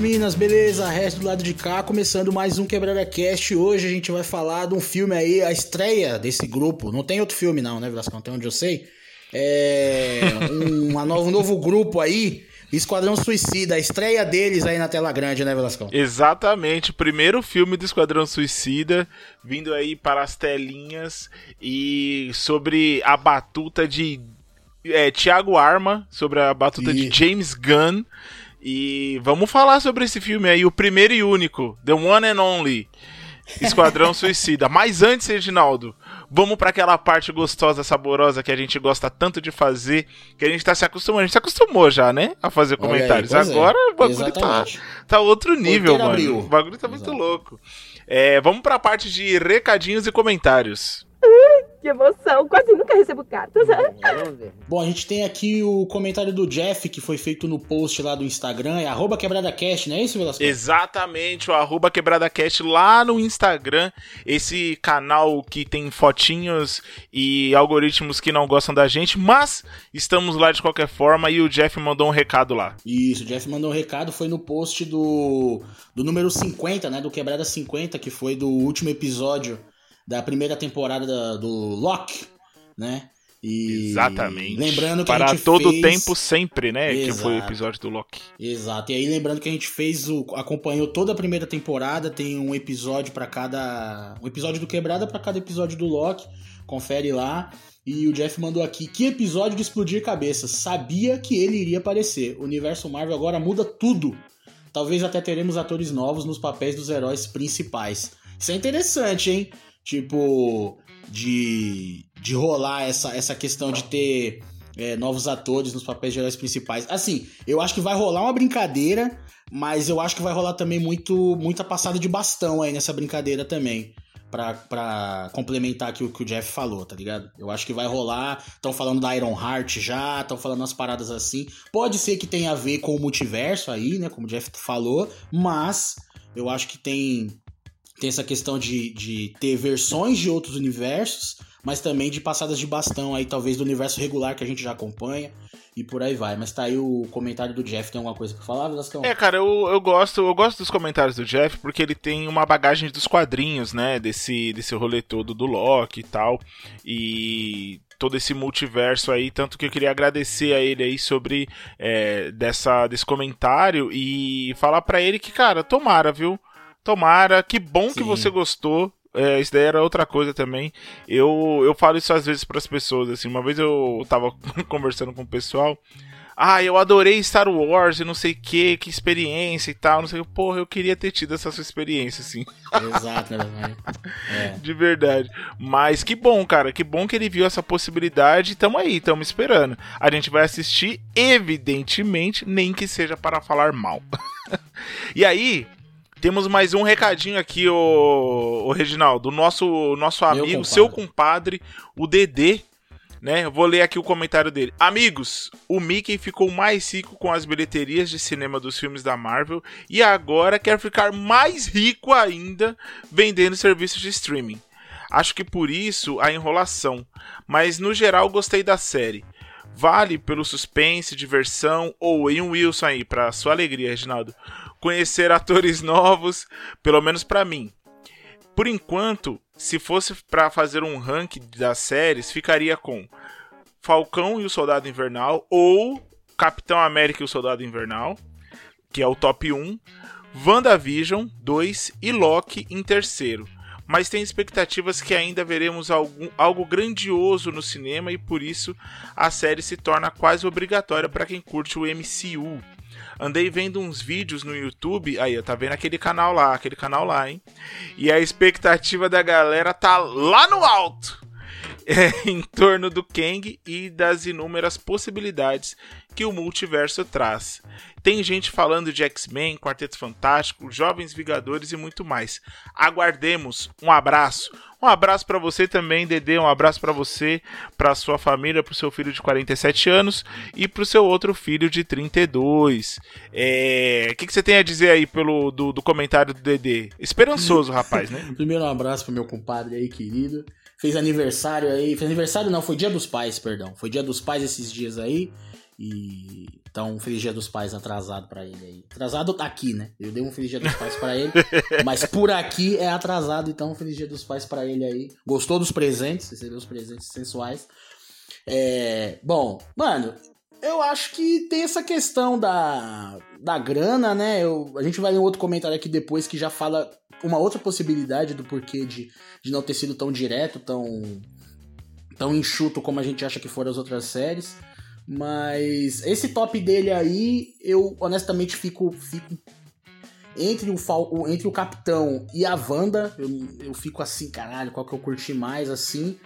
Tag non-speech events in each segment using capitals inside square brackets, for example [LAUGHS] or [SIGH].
e meninas, beleza? Resto do lado de cá, começando mais um Quebrada Cast. Hoje a gente vai falar de um filme aí, a estreia desse grupo. Não tem outro filme não, né, Velascão? Até onde eu sei. É um, uma novo, um novo grupo aí, Esquadrão Suicida, a estreia deles aí na tela grande, né, Velascão? Exatamente, primeiro filme do Esquadrão Suicida, vindo aí para as telinhas e sobre a batuta de é, Tiago Arma, sobre a batuta e... de James Gunn. E vamos falar sobre esse filme aí, o primeiro e único, The One and Only, Esquadrão Suicida. Mas antes, Reginaldo, vamos para aquela parte gostosa, saborosa que a gente gosta tanto de fazer, que a gente tá se acostumando. A gente se acostumou já, né? A fazer comentários. Aí, é. Agora é. o bagulho tá, tá outro nível, mano. Abriu. O bagulho tá muito Exato. louco. É, vamos para a parte de recadinhos e comentários. Que emoção, quase nunca recebo cartas. Bom, a gente tem aqui o comentário do Jeff, que foi feito no post lá do Instagram, é arroba quebradacast, não é isso, Velasco? Exatamente, o arroba quebradacast lá no Instagram, esse canal que tem fotinhos e algoritmos que não gostam da gente, mas estamos lá de qualquer forma e o Jeff mandou um recado lá. Isso, o Jeff mandou um recado, foi no post do, do número 50, né, do Quebrada 50, que foi do último episódio da primeira temporada do Loki, né? E Exatamente. Lembrando que Para a gente todo fez... tempo sempre, né? Exato. Que foi o episódio do Loki. Exato. E aí lembrando que a gente fez o acompanhou toda a primeira temporada, tem um episódio para cada um episódio do Quebrada para cada episódio do Loki. Confere lá. E o Jeff mandou aqui: "Que episódio de explodir cabeça. Sabia que ele iria aparecer. O universo Marvel agora muda tudo. Talvez até teremos atores novos nos papéis dos heróis principais. Isso é interessante, hein? Tipo, de, de rolar essa, essa questão de ter é, novos atores nos papéis de heróis principais. Assim, eu acho que vai rolar uma brincadeira, mas eu acho que vai rolar também muito muita passada de bastão aí nessa brincadeira também. Pra, pra complementar aqui o que o Jeff falou, tá ligado? Eu acho que vai rolar. Estão falando da Iron Heart já, estão falando umas paradas assim. Pode ser que tenha a ver com o multiverso aí, né? Como o Jeff falou, mas eu acho que tem tem essa questão de, de ter versões de outros universos, mas também de passadas de bastão aí, talvez do universo regular que a gente já acompanha e por aí vai. Mas tá aí o comentário do Jeff, tem alguma coisa pra falar, Velascão? É, cara, eu, eu gosto, eu gosto dos comentários do Jeff porque ele tem uma bagagem dos quadrinhos, né, desse, desse rolê todo do Loki e tal, e todo esse multiverso aí, tanto que eu queria agradecer a ele aí sobre é, dessa, desse comentário e falar para ele que, cara, tomara, viu? Tomara, que bom Sim. que você gostou. É, isso daí era outra coisa também. Eu, eu falo isso às vezes para as pessoas. Assim, uma vez eu tava [LAUGHS] conversando com o pessoal. Ah, eu adorei Star Wars e não sei o que, que experiência e tal, não sei o que. Porra, eu queria ter tido essa sua experiência, assim. Exato, né? É. [LAUGHS] De verdade. Mas que bom, cara. Que bom que ele viu essa possibilidade. Tamo aí, tamo esperando. A gente vai assistir, evidentemente, nem que seja para falar mal. [LAUGHS] e aí, temos mais um recadinho aqui, o, o Reginaldo, do nosso, nosso amigo, seu compadre, o Dedê. Né? Vou ler aqui o comentário dele. Amigos, o Mickey ficou mais rico com as bilheterias de cinema dos filmes da Marvel e agora quer ficar mais rico ainda vendendo serviços de streaming. Acho que por isso a enrolação, mas no geral gostei da série. Vale pelo suspense, diversão ou em um Wilson aí, para sua alegria, Reginaldo conhecer atores [LAUGHS] novos, pelo menos para mim. Por enquanto, se fosse para fazer um ranking das séries, ficaria com Falcão e o Soldado Invernal ou Capitão América e o Soldado Invernal, que é o top 1, WandaVision 2 e Loki em terceiro. Mas tem expectativas que ainda veremos algum, algo grandioso no cinema e por isso a série se torna quase obrigatória para quem curte o MCU. Andei vendo uns vídeos no YouTube, aí, tá vendo aquele canal lá, aquele canal lá, hein? E a expectativa da galera tá lá no alto. [LAUGHS] É, em torno do Kang e das inúmeras possibilidades que o multiverso traz. Tem gente falando de X-Men, Quarteto Fantástico, Jovens Vingadores e muito mais. Aguardemos. Um abraço. Um abraço para você também, Dedê. Um abraço para você, para sua família, para o seu filho de 47 anos e para o seu outro filho de 32. É... O que, que, você tem a dizer aí pelo do, do comentário do Dedê? Esperançoso, [LAUGHS] rapaz, né? Primeiro, um abraço pro meu compadre aí, querido. Fez aniversário aí. Fez aniversário não, foi dia dos pais, perdão. Foi dia dos pais esses dias aí. E então, um Feliz Dia dos Pais atrasado para ele aí. Atrasado aqui, né? Eu dei um Feliz Dia dos Pais para ele, [LAUGHS] mas por aqui é atrasado, então um Feliz Dia dos Pais para ele aí. Gostou dos presentes? Recebeu os presentes sensuais. É, bom, mano, eu acho que tem essa questão da, da grana, né? Eu, a gente vai ler um outro comentário aqui depois que já fala uma outra possibilidade do porquê de, de não ter sido tão direto, tão, tão enxuto como a gente acha que foram as outras séries. Mas esse top dele aí, eu honestamente fico, fico entre o, Fal entre o Capitão e a Wanda, eu, eu fico assim, caralho, qual que eu curti mais, assim.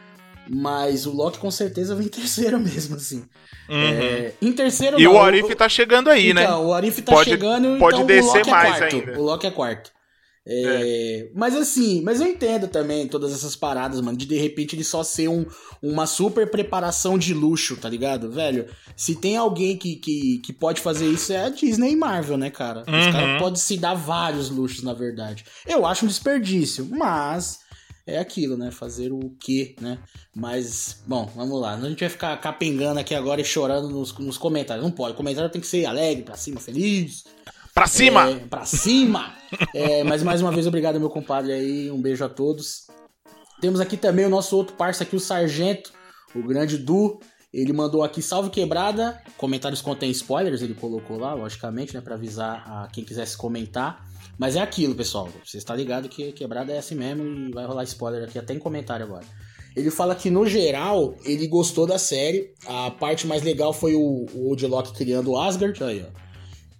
Mas o Loki com certeza vem em terceiro [LAUGHS] mesmo, assim. Uhum. É, em terceiro E não, o Arif tá chegando aí, então, né? o Arif tá Pode- chegando, pode então descer o Loki mais é quarto. ainda. O Loki é quarto. É, Mas assim, mas eu entendo também todas essas paradas, mano, de de repente ele só ser um, uma super preparação de luxo, tá ligado? Velho, se tem alguém que, que, que pode fazer isso é a Disney e Marvel, né, cara? Os Uhum. caras podem se dar vários luxos, na verdade. Eu acho um desperdício, mas é aquilo, né? Fazer o quê, né? Mas, bom, vamos lá. A gente vai ficar capengando aqui agora e chorando nos, nos comentários. Não pode. O comentário tem que ser alegre, pra cima, feliz. Pra cima! É, pra cima! É, mas mais uma vez, obrigado, meu compadre aí. Um beijo a todos. Temos aqui também o nosso outro parça aqui, o Sargento, o grande Du. Ele mandou aqui, salve quebrada. Comentários contém spoilers, ele colocou lá, logicamente, né? Pra avisar a quem quisesse comentar. Mas é aquilo, pessoal. Você está ligado que quebrada é assim mesmo e vai rolar spoiler aqui até em comentário agora. Ele fala que, no geral, ele gostou da série. A parte mais legal foi o, o Old Loki criando o Asgard. Aí, ó.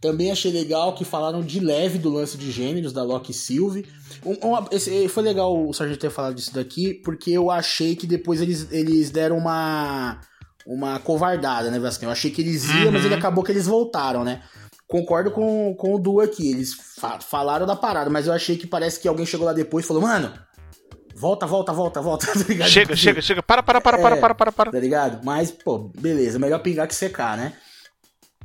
Também achei legal que falaram de leve do lance de gêneros da Loki Sylvie. Um- uma- esse- foi legal o Sargento ter falado disso daqui, porque eu achei que depois eles, eles deram uma uma covardada, né, Vasquinho? Eu achei que eles iam, Uhum. mas ele acabou que eles voltaram, né? Concordo com, com o Du aqui, eles fa- falaram da parada, mas eu achei que parece que alguém chegou lá depois e falou, mano, volta, volta, volta, volta, [LAUGHS] tá ligado? Chega, chega, chega. Para, para, para, para, É. para, para, para. Tá ligado? Mas, pô, beleza, melhor pingar que secar, né?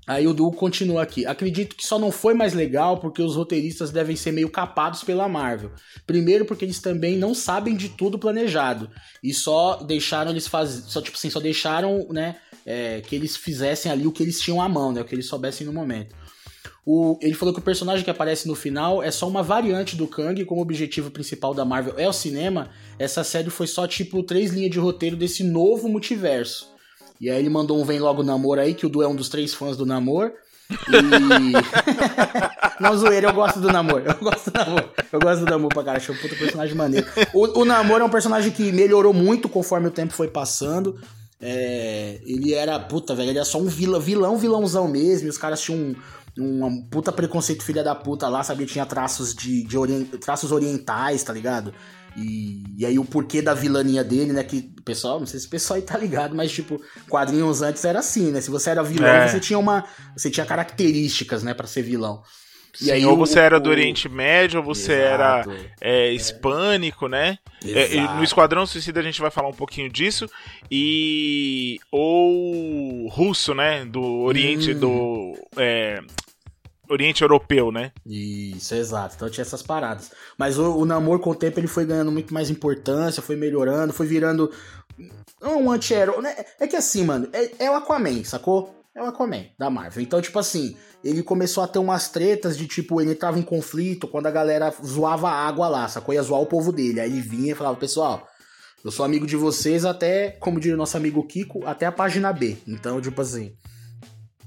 Aí o Du continua aqui. Acredito que só não foi mais legal porque os roteiristas devem ser meio capados pela Marvel. Primeiro porque eles também não sabem de tudo planejado. E só deixaram eles fazer. Só, tipo assim, só deixaram, né? é, que eles fizessem ali o que eles tinham à mão, né? O que eles soubessem no momento. O- ele falou que o personagem que aparece no final é só uma variante do Kang, como o objetivo principal da Marvel é o cinema. Essa série foi só tipo três linhas de roteiro desse novo multiverso. E aí ele mandou um Vem Logo Namor aí, que o Du é um dos três fãs do Namor. E. [LAUGHS] Não, zoeira, eu gosto do Namor. Eu gosto do Namor. Eu gosto do Namor pra cara, achei um puta personagem maneiro. O, o Namor é um personagem que melhorou muito conforme o tempo foi passando. É, ele era, puta, velho, ele era só um vilão, vilão, vilãozão mesmo. E os caras tinham um, um puta preconceito filha da puta lá, sabia? Tinha traços de, de orien- traços orientais, tá ligado? E, e aí o porquê da vilania dele, né? Que o pessoal, não sei se o pessoal aí tá ligado, mas tipo, quadrinhos antes era assim, né? Se você era vilão, É. você tinha uma. Você tinha características, né, pra ser vilão. E Sim, aí ou o- você era do o- Oriente Médio, ou você era Exato. é, hispânico, né? É, e no Esquadrão Suicida a gente vai falar um pouquinho disso. E. Ou russo, né? Do Oriente. Hum. Do. é, Oriente Europeu, né? Isso, exato. Então tinha essas paradas. Mas o, o namoro com o tempo ele foi ganhando muito mais importância, foi melhorando, foi virando. Um anti-herói. Né? É que assim, mano, é, é o Aquaman, sacou? É o Aquaman da Marvel. Então, tipo assim, ele começou a ter umas tretas de tipo, ele entrava em conflito quando a galera zoava a água lá, sacou? Ia zoar o povo dele. Aí ele vinha e falava, pessoal. Eu sou amigo de vocês até, como diria o nosso amigo Kiko, até a página B. Então, tipo assim,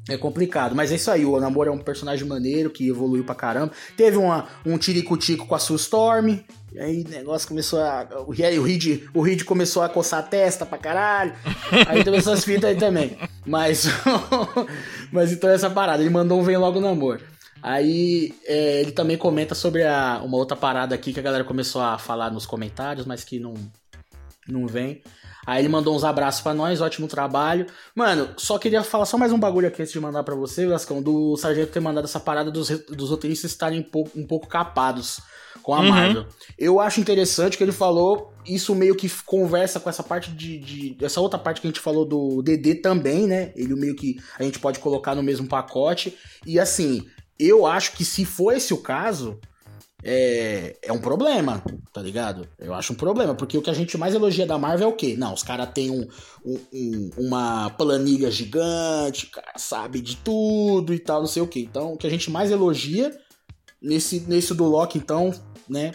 é complicado, mas é isso aí. O Namor é um personagem maneiro que evoluiu pra caramba. Teve uma, um tirico-tico com a Sue Storm. E aí o negócio começou a. O, e aí o Reed, o Reed começou a coçar a testa pra caralho. Aí [LAUGHS] teve essas fitas aí também. Mas. [LAUGHS] mas então essa parada. Ele mandou um Vem Logo Namor. Aí é, ele também comenta sobre a, uma outra parada aqui que a galera começou a falar nos comentários, mas que não, não vem. Aí ele mandou uns abraços pra nós, ótimo trabalho. Mano, só queria falar só mais um bagulho aqui antes de mandar pra você, Vascão, do Sargento ter mandado essa parada dos, dos roteiristas estarem um pouco, um pouco capados com a Uhum. Marvel. Eu acho interessante que ele falou, isso meio que conversa com essa parte de, de- Essa outra parte que a gente falou do DD também, né? Ele meio que a gente pode colocar no mesmo pacote. E assim, eu acho que se for esse o caso, é, é um problema, tá ligado? Eu acho um problema, porque o que a gente mais elogia da Marvel é o quê? Não, os caras têm um, um, um, uma planilha gigante, cara sabe de tudo e tal, não sei o quê. Então, o que a gente mais elogia nesse, nesse do Loki, então, né?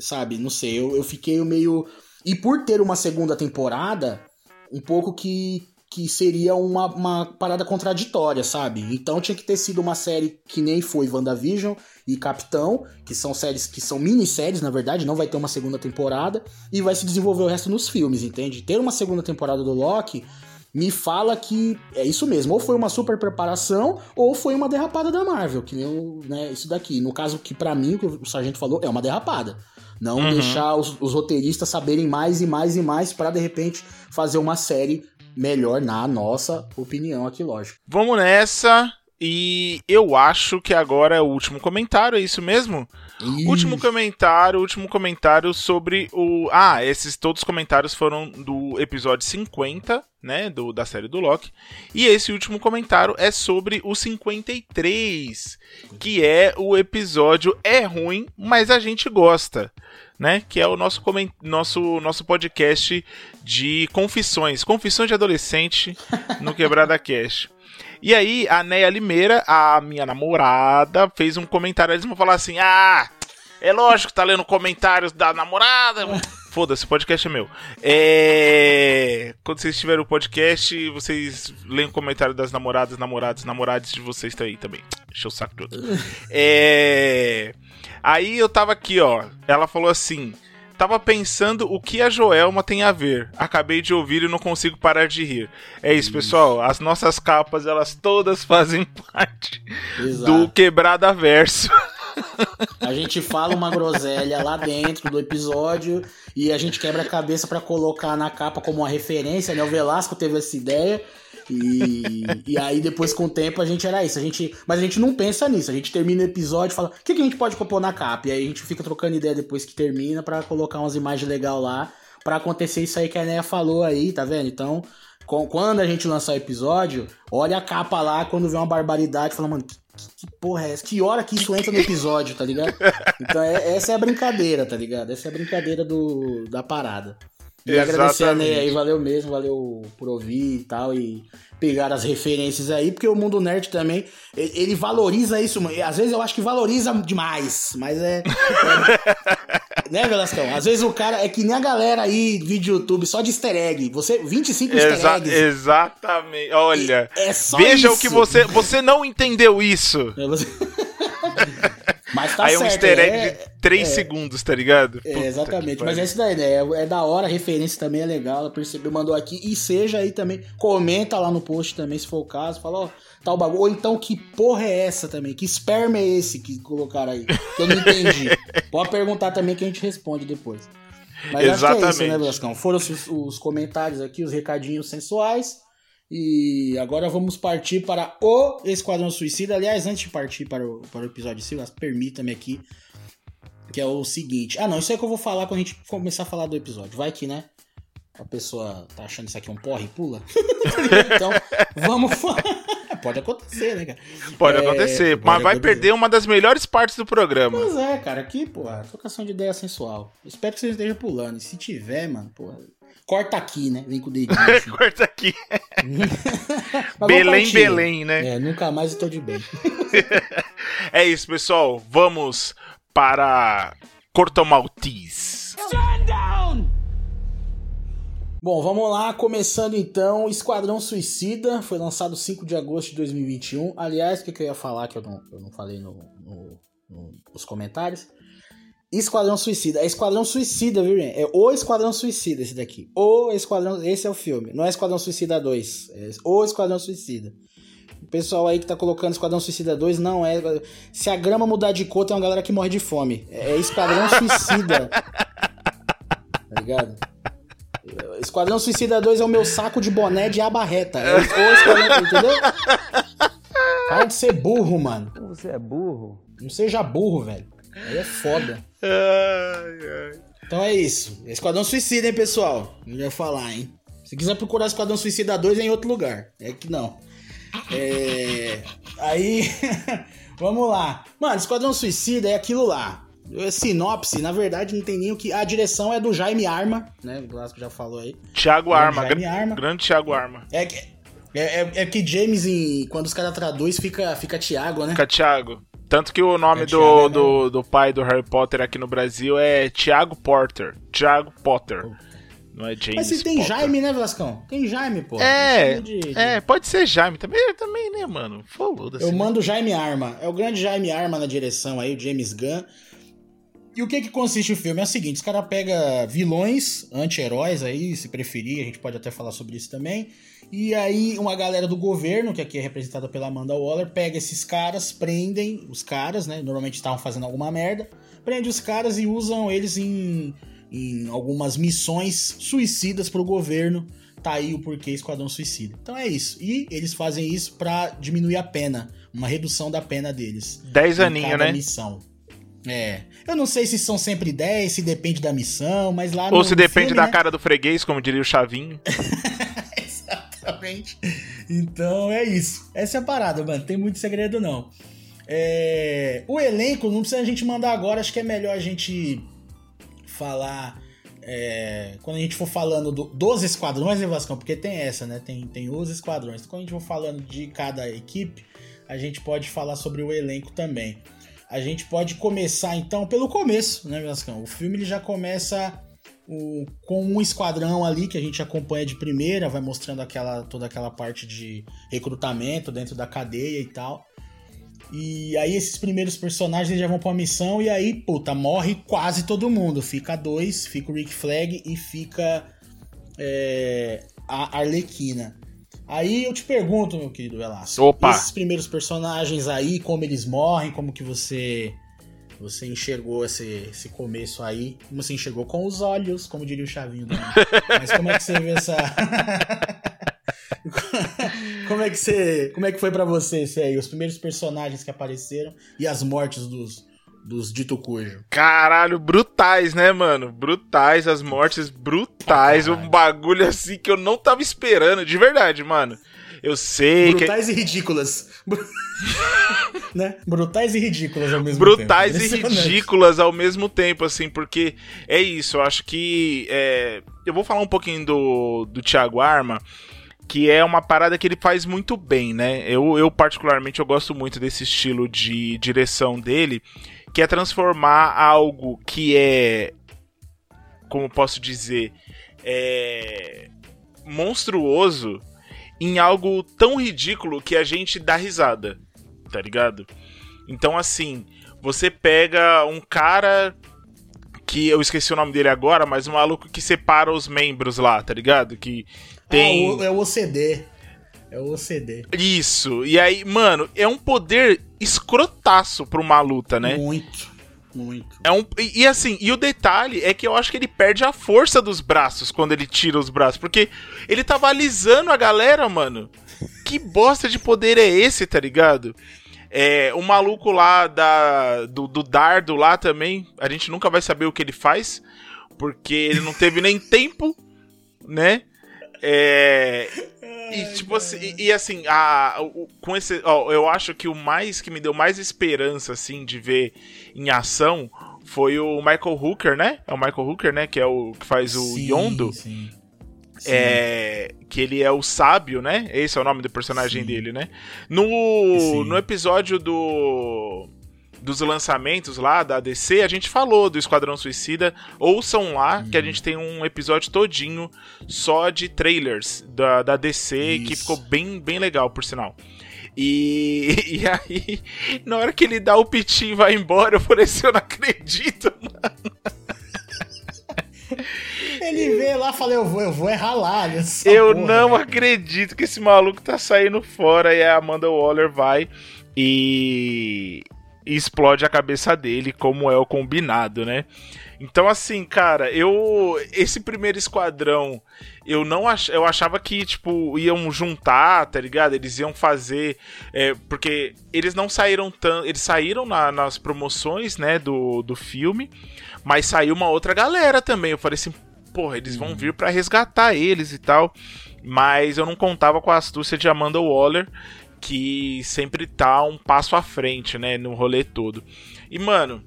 Sabe, não sei, eu, eu fiquei meio. E por ter uma segunda temporada, um pouco que que seria uma, uma parada contraditória, sabe? Então tinha que ter sido uma série que nem foi WandaVision e Capitão, que são séries que são minisséries, na verdade, não vai ter uma segunda temporada, e vai se desenvolver o resto nos filmes, entende? Ter uma segunda temporada do Loki me fala que é isso mesmo, ou foi uma super preparação, ou foi uma derrapada da Marvel, que nem o, né, isso daqui. No caso que para mim, o que o Sargento falou, é uma derrapada. Não uhum. deixar os, os, roteiristas saberem mais e mais e mais para de repente fazer uma série melhor na nossa opinião aqui, lógico. Vamos nessa. E eu acho que agora é o último comentário, é isso mesmo? Último comentário, último comentário sobre o. Ah, esses todos os comentários foram do episódio 50, né? Do, da série do Loki. E esse último comentário é sobre o 53, que é o episódio É ruim, mas a gente gosta né? Que é o nosso, nosso, nosso podcast de confissões. Confissões de adolescente no Quebrada [LAUGHS] Cash. E aí, a Neia Limeira, a minha namorada, fez um comentário. Eles vão falar assim: ah, é lógico que tá lendo comentários da namorada. [LAUGHS] Foda-se, o podcast é meu. É... Quando vocês tiverem o podcast, vocês leem o comentário das namoradas, namorados, namorados de vocês tá aí também. Deixa o saco todo. É... Aí eu tava aqui, ó. Ela falou assim: Tava pensando o que a Joelma tem a ver. Acabei de ouvir e não consigo parar de rir. É isso, pessoal. As nossas capas, elas todas fazem [LAUGHS] parte Exato. do Quebrada Verso. [LAUGHS] A gente fala uma groselha lá dentro do episódio e a gente quebra a cabeça para colocar na capa como uma referência, né? O Velasco teve essa ideia e, e aí depois com o tempo a gente era isso. A gente, mas a gente não pensa nisso. A gente termina o episódio e fala: o que, que a gente pode compor na capa? E aí a gente fica trocando ideia depois que termina para colocar umas imagens legais lá. para acontecer isso aí que a Neia falou aí, tá vendo? Então, quando a gente lançar o episódio, olha a capa lá quando vê uma barbaridade, fala, mano, que, que porra é essa? Que hora que isso entra no episódio, tá ligado? Então é, essa é a brincadeira, tá ligado? Essa é a brincadeira do, da parada. E Exatamente. agradecer a Ney aí, valeu mesmo, valeu por ouvir e tal, e pegar as referências aí, porque o mundo nerd também, ele valoriza isso, às vezes eu acho que valoriza demais, mas é... é [LAUGHS] né, Velascão? Às vezes o cara, é que nem a galera aí, vídeo YouTube, só de easter egg, você, 25 Exa easter eggs. Exatamente, olha, é veja isso. o que você, você não entendeu isso. É você... [LAUGHS] Mas tá Aí certo, é um easter egg é, de 3 é, segundos, tá ligado? É, exatamente. Mas essa daí, né? É, é, da hora, a referência também é legal. Ela percebeu, mandou aqui. E seja aí também. Comenta lá no post também, se for o caso. Fala, ó, tal bagulho. Ou então, que porra é essa também? Que sperma é esse que colocaram aí? Que eu não entendi. [LAUGHS] Pode perguntar também que a gente responde depois. Mas Exatamente. acho que é isso, né, Blascão? Foram os, os comentários aqui, os recadinhos sensuais. E agora vamos partir para o Esquadrão Suicida. Aliás, antes de partir para o, para o episódio Silas, permita-me aqui, que é o seguinte. Ah, não, isso é que eu vou falar quando a gente começar a falar do episódio. Vai que, né? A pessoa tá achando isso aqui um porre e pula. [LAUGHS] então, vamos falar. [LAUGHS] Pode acontecer, né, cara? Pode é, acontecer, pode mas vai acontecer. perder uma das melhores partes do programa. Pois é, cara, aqui, porra, trocação de ideia sensual. Espero que você esteja pulando. E se tiver, mano, porra, corta aqui, né? Vem com o dedinho. [LAUGHS] Assim. corta aqui. [LAUGHS] Belém, Belém, né? É, nunca mais estou de bem. [LAUGHS] é isso, pessoal. Vamos para Corto Maltese. Bom, vamos lá, começando então, Esquadrão Suicida, foi lançado 5 de agosto de 2021. Aliás, o que, que eu ia falar que eu não, eu não falei no, no, no, nos comentários? Esquadrão Suicida. É Esquadrão Suicida, viu, gente? É o Esquadrão Suicida esse daqui. O Esquadrão. Esse é o filme. Não é Esquadrão Suicida 2. É o Esquadrão Suicida. O pessoal aí que tá colocando Esquadrão Suicida 2 não é. Se a grama mudar de cor, tem uma galera que morre de fome. É Esquadrão [LAUGHS] Suicida. tá ligado? Esquadrão Suicida 2 é o meu saco de boné de abarreta. É o Esquadrão. Entendeu? Para de ser burro, mano. Você é burro? Não seja burro, velho. Aí é foda. Ai, ai. Então é isso. Esquadrão Suicida, hein, pessoal? Não ia falar, hein? Se quiser procurar Esquadrão Suicida 2 é em outro lugar. É que não. É... Aí. [LAUGHS] Vamos lá. Mano, Esquadrão Suicida é aquilo lá. Sinopse, na verdade, não tem nem o que. A direção é do Jaime Arma, né? O Glasgow já falou aí. Thiago Arma, Jaime gr Arma. grande Thiago Arma. É que, é, é, é que James, em, quando os caras traduz, fica, fica Thiago, né? Fica Thiago. Tanto que o nome É do, né? do, do pai do Harry Potter aqui no Brasil é Thiago Porter. Thiago Potter. Não é James Mas se tem Potter. Jaime, né, Vascão? Tem Jaime, pô. É, de- de- é, pode ser Jaime também, também, né, mano? Foda-se. Eu né? mando Jaime Arma. É o grande Jaime Arma na direção aí, o James Gunn. E o que que consiste o filme? É o seguinte, os caras pegam vilões, anti-heróis aí, se preferir, a gente pode até falar sobre isso também. E aí uma galera do governo, que aqui é representada pela Amanda Waller, pega esses caras, prendem os caras, né? Normalmente estavam fazendo alguma merda. Prende os caras e usam eles em, em algumas missões suicidas pro governo. Tá aí o porquê Esquadrão Suicida. Então é isso. E eles fazem isso pra diminuir a pena. Uma redução da pena deles. Dez em aninhos, cada né? missão. É. Eu não sei se são sempre 10, se depende da missão, mas lá no Ou se depende filme, da né? cara do freguês, como diria o Chavinho. [LAUGHS] Exatamente. Então é isso. Essa é a parada, mano. Tem muito segredo, não. É, O elenco, não precisa a gente mandar agora, acho que é melhor a gente falar. é, Quando a gente for falando do- dos esquadrões, né, Vascão? Porque tem essa, né? Tem, tem os esquadrões. Quando a gente for falando de cada equipe, a gente pode falar sobre o elenco também. A gente pode começar então pelo começo, né, Vascão? O filme ele já começa o- com um esquadrão ali que a gente acompanha de primeira, vai mostrando aquela, toda aquela parte de recrutamento dentro da cadeia e tal. E aí esses primeiros personagens já vão pra missão e aí, puta, morre quase todo mundo. Fica dois, fica o Rick Flag e fica é, a Arlequina. Aí eu te pergunto, meu querido Velasco. Opa! Esses primeiros personagens aí, como eles morrem, como que você você enxergou esse, esse começo aí? Como você enxergou com os olhos, como diria o Chavinho Mas como é que você vê essa. [LAUGHS] como é que você. Como é que foi pra você esse aí? Os primeiros personagens que apareceram e as mortes dos, dos dito cujo. Caralho, brutais, né, mano? Brutais, as mortes brutais. Pra Um caralho. bagulho assim que eu não tava esperando, de verdade, mano. Eu sei que. Brutais e ridículas. [LAUGHS] Né? Brutais e ridículas ao mesmo brutais tempo. e Impressionante. ridículas ao mesmo tempo, assim, porque é isso, eu acho que. é, eu vou falar um pouquinho do, do Thiago Arma, que é uma parada que ele faz muito bem, né? Eu, eu, particularmente, eu gosto muito desse estilo de direção dele, que é transformar algo que é. Como posso dizer? É. monstruoso em algo tão ridículo que a gente dá risada, tá ligado? Então, assim, você pega um cara que eu esqueci o nome dele agora, mas um maluco que separa os membros lá, tá ligado? Que tem. Ah, o- é o OCD. É o OCD. Isso. E aí, mano, é um poder escrotaço pra uma luta, né? Muito. Muito. É um, e, e assim, e o detalhe é que eu acho que ele perde a força dos braços quando ele tira os braços. Porque ele tava alisando a galera, mano. Que bosta de poder é esse, tá ligado? É, o maluco lá da, do, do dardo lá também, a gente nunca vai saber o que ele faz. Porque ele não teve nem [LAUGHS] tempo, né? É, e tipo assim, e, e assim, a, o- com esse, ó, eu acho que o mais que me deu mais esperança assim de ver em ação foi o Michael Hooker, né? É o Michael Hooker, né, que é o que faz o Sim, Yondo, Sim. Sim. é, que ele é o sábio, né? Esse é o nome do personagem dele, né? No no episódio do dos lançamentos lá da DC, a gente falou do Esquadrão Suicida. Ouçam lá, que a Uhum. gente tem um episódio todinho só de trailers da, da DC, que Isso. ficou bem, bem legal, por sinal. E, [LAUGHS] e aí, na hora que ele dá o pitinho e vai embora, eu falei assim, eu não acredito, Ele vê lá e fala, eu vou, eu vou errar lá. Eu porra, não velho. acredito que esse maluco tá saindo fora e a Amanda Waller vai e, e explode a cabeça dele, como é o combinado, né? Então, assim, cara, eu. Esse primeiro esquadrão, eu não ach, eu achava que, tipo, iam juntar, tá ligado? Eles iam fazer. é, porque eles não saíram tão. Eles saíram na- nas promoções, né, do, do filme, mas saiu uma outra galera também. Eu falei assim, porra, eles vão vir pra resgatar eles e tal. Mas eu não contava com a astúcia de Amanda Waller, que sempre tá um passo à frente, né, no rolê todo. E, mano,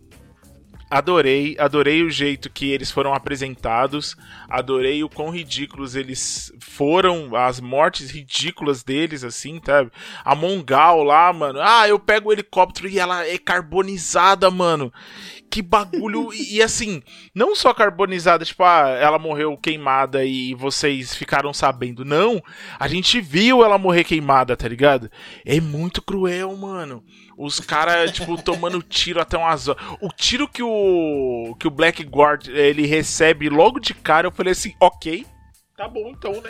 Adorei, adorei o jeito que eles foram apresentados, adorei o quão ridículos eles foram, as mortes ridículas deles, assim, sabe? A Mongal lá, mano, ah, eu pego o helicóptero e ela é carbonizada, mano. Que bagulho, e, assim, não só carbonizada, tipo, ah, ela morreu queimada e vocês ficaram sabendo, não, a gente viu ela morrer queimada, tá ligado? É muito cruel, mano. Os caras, tipo, tomando tiro até umas. O tiro que o. que o Blackguard ele recebe logo de cara, eu falei assim, ok, tá bom então, né?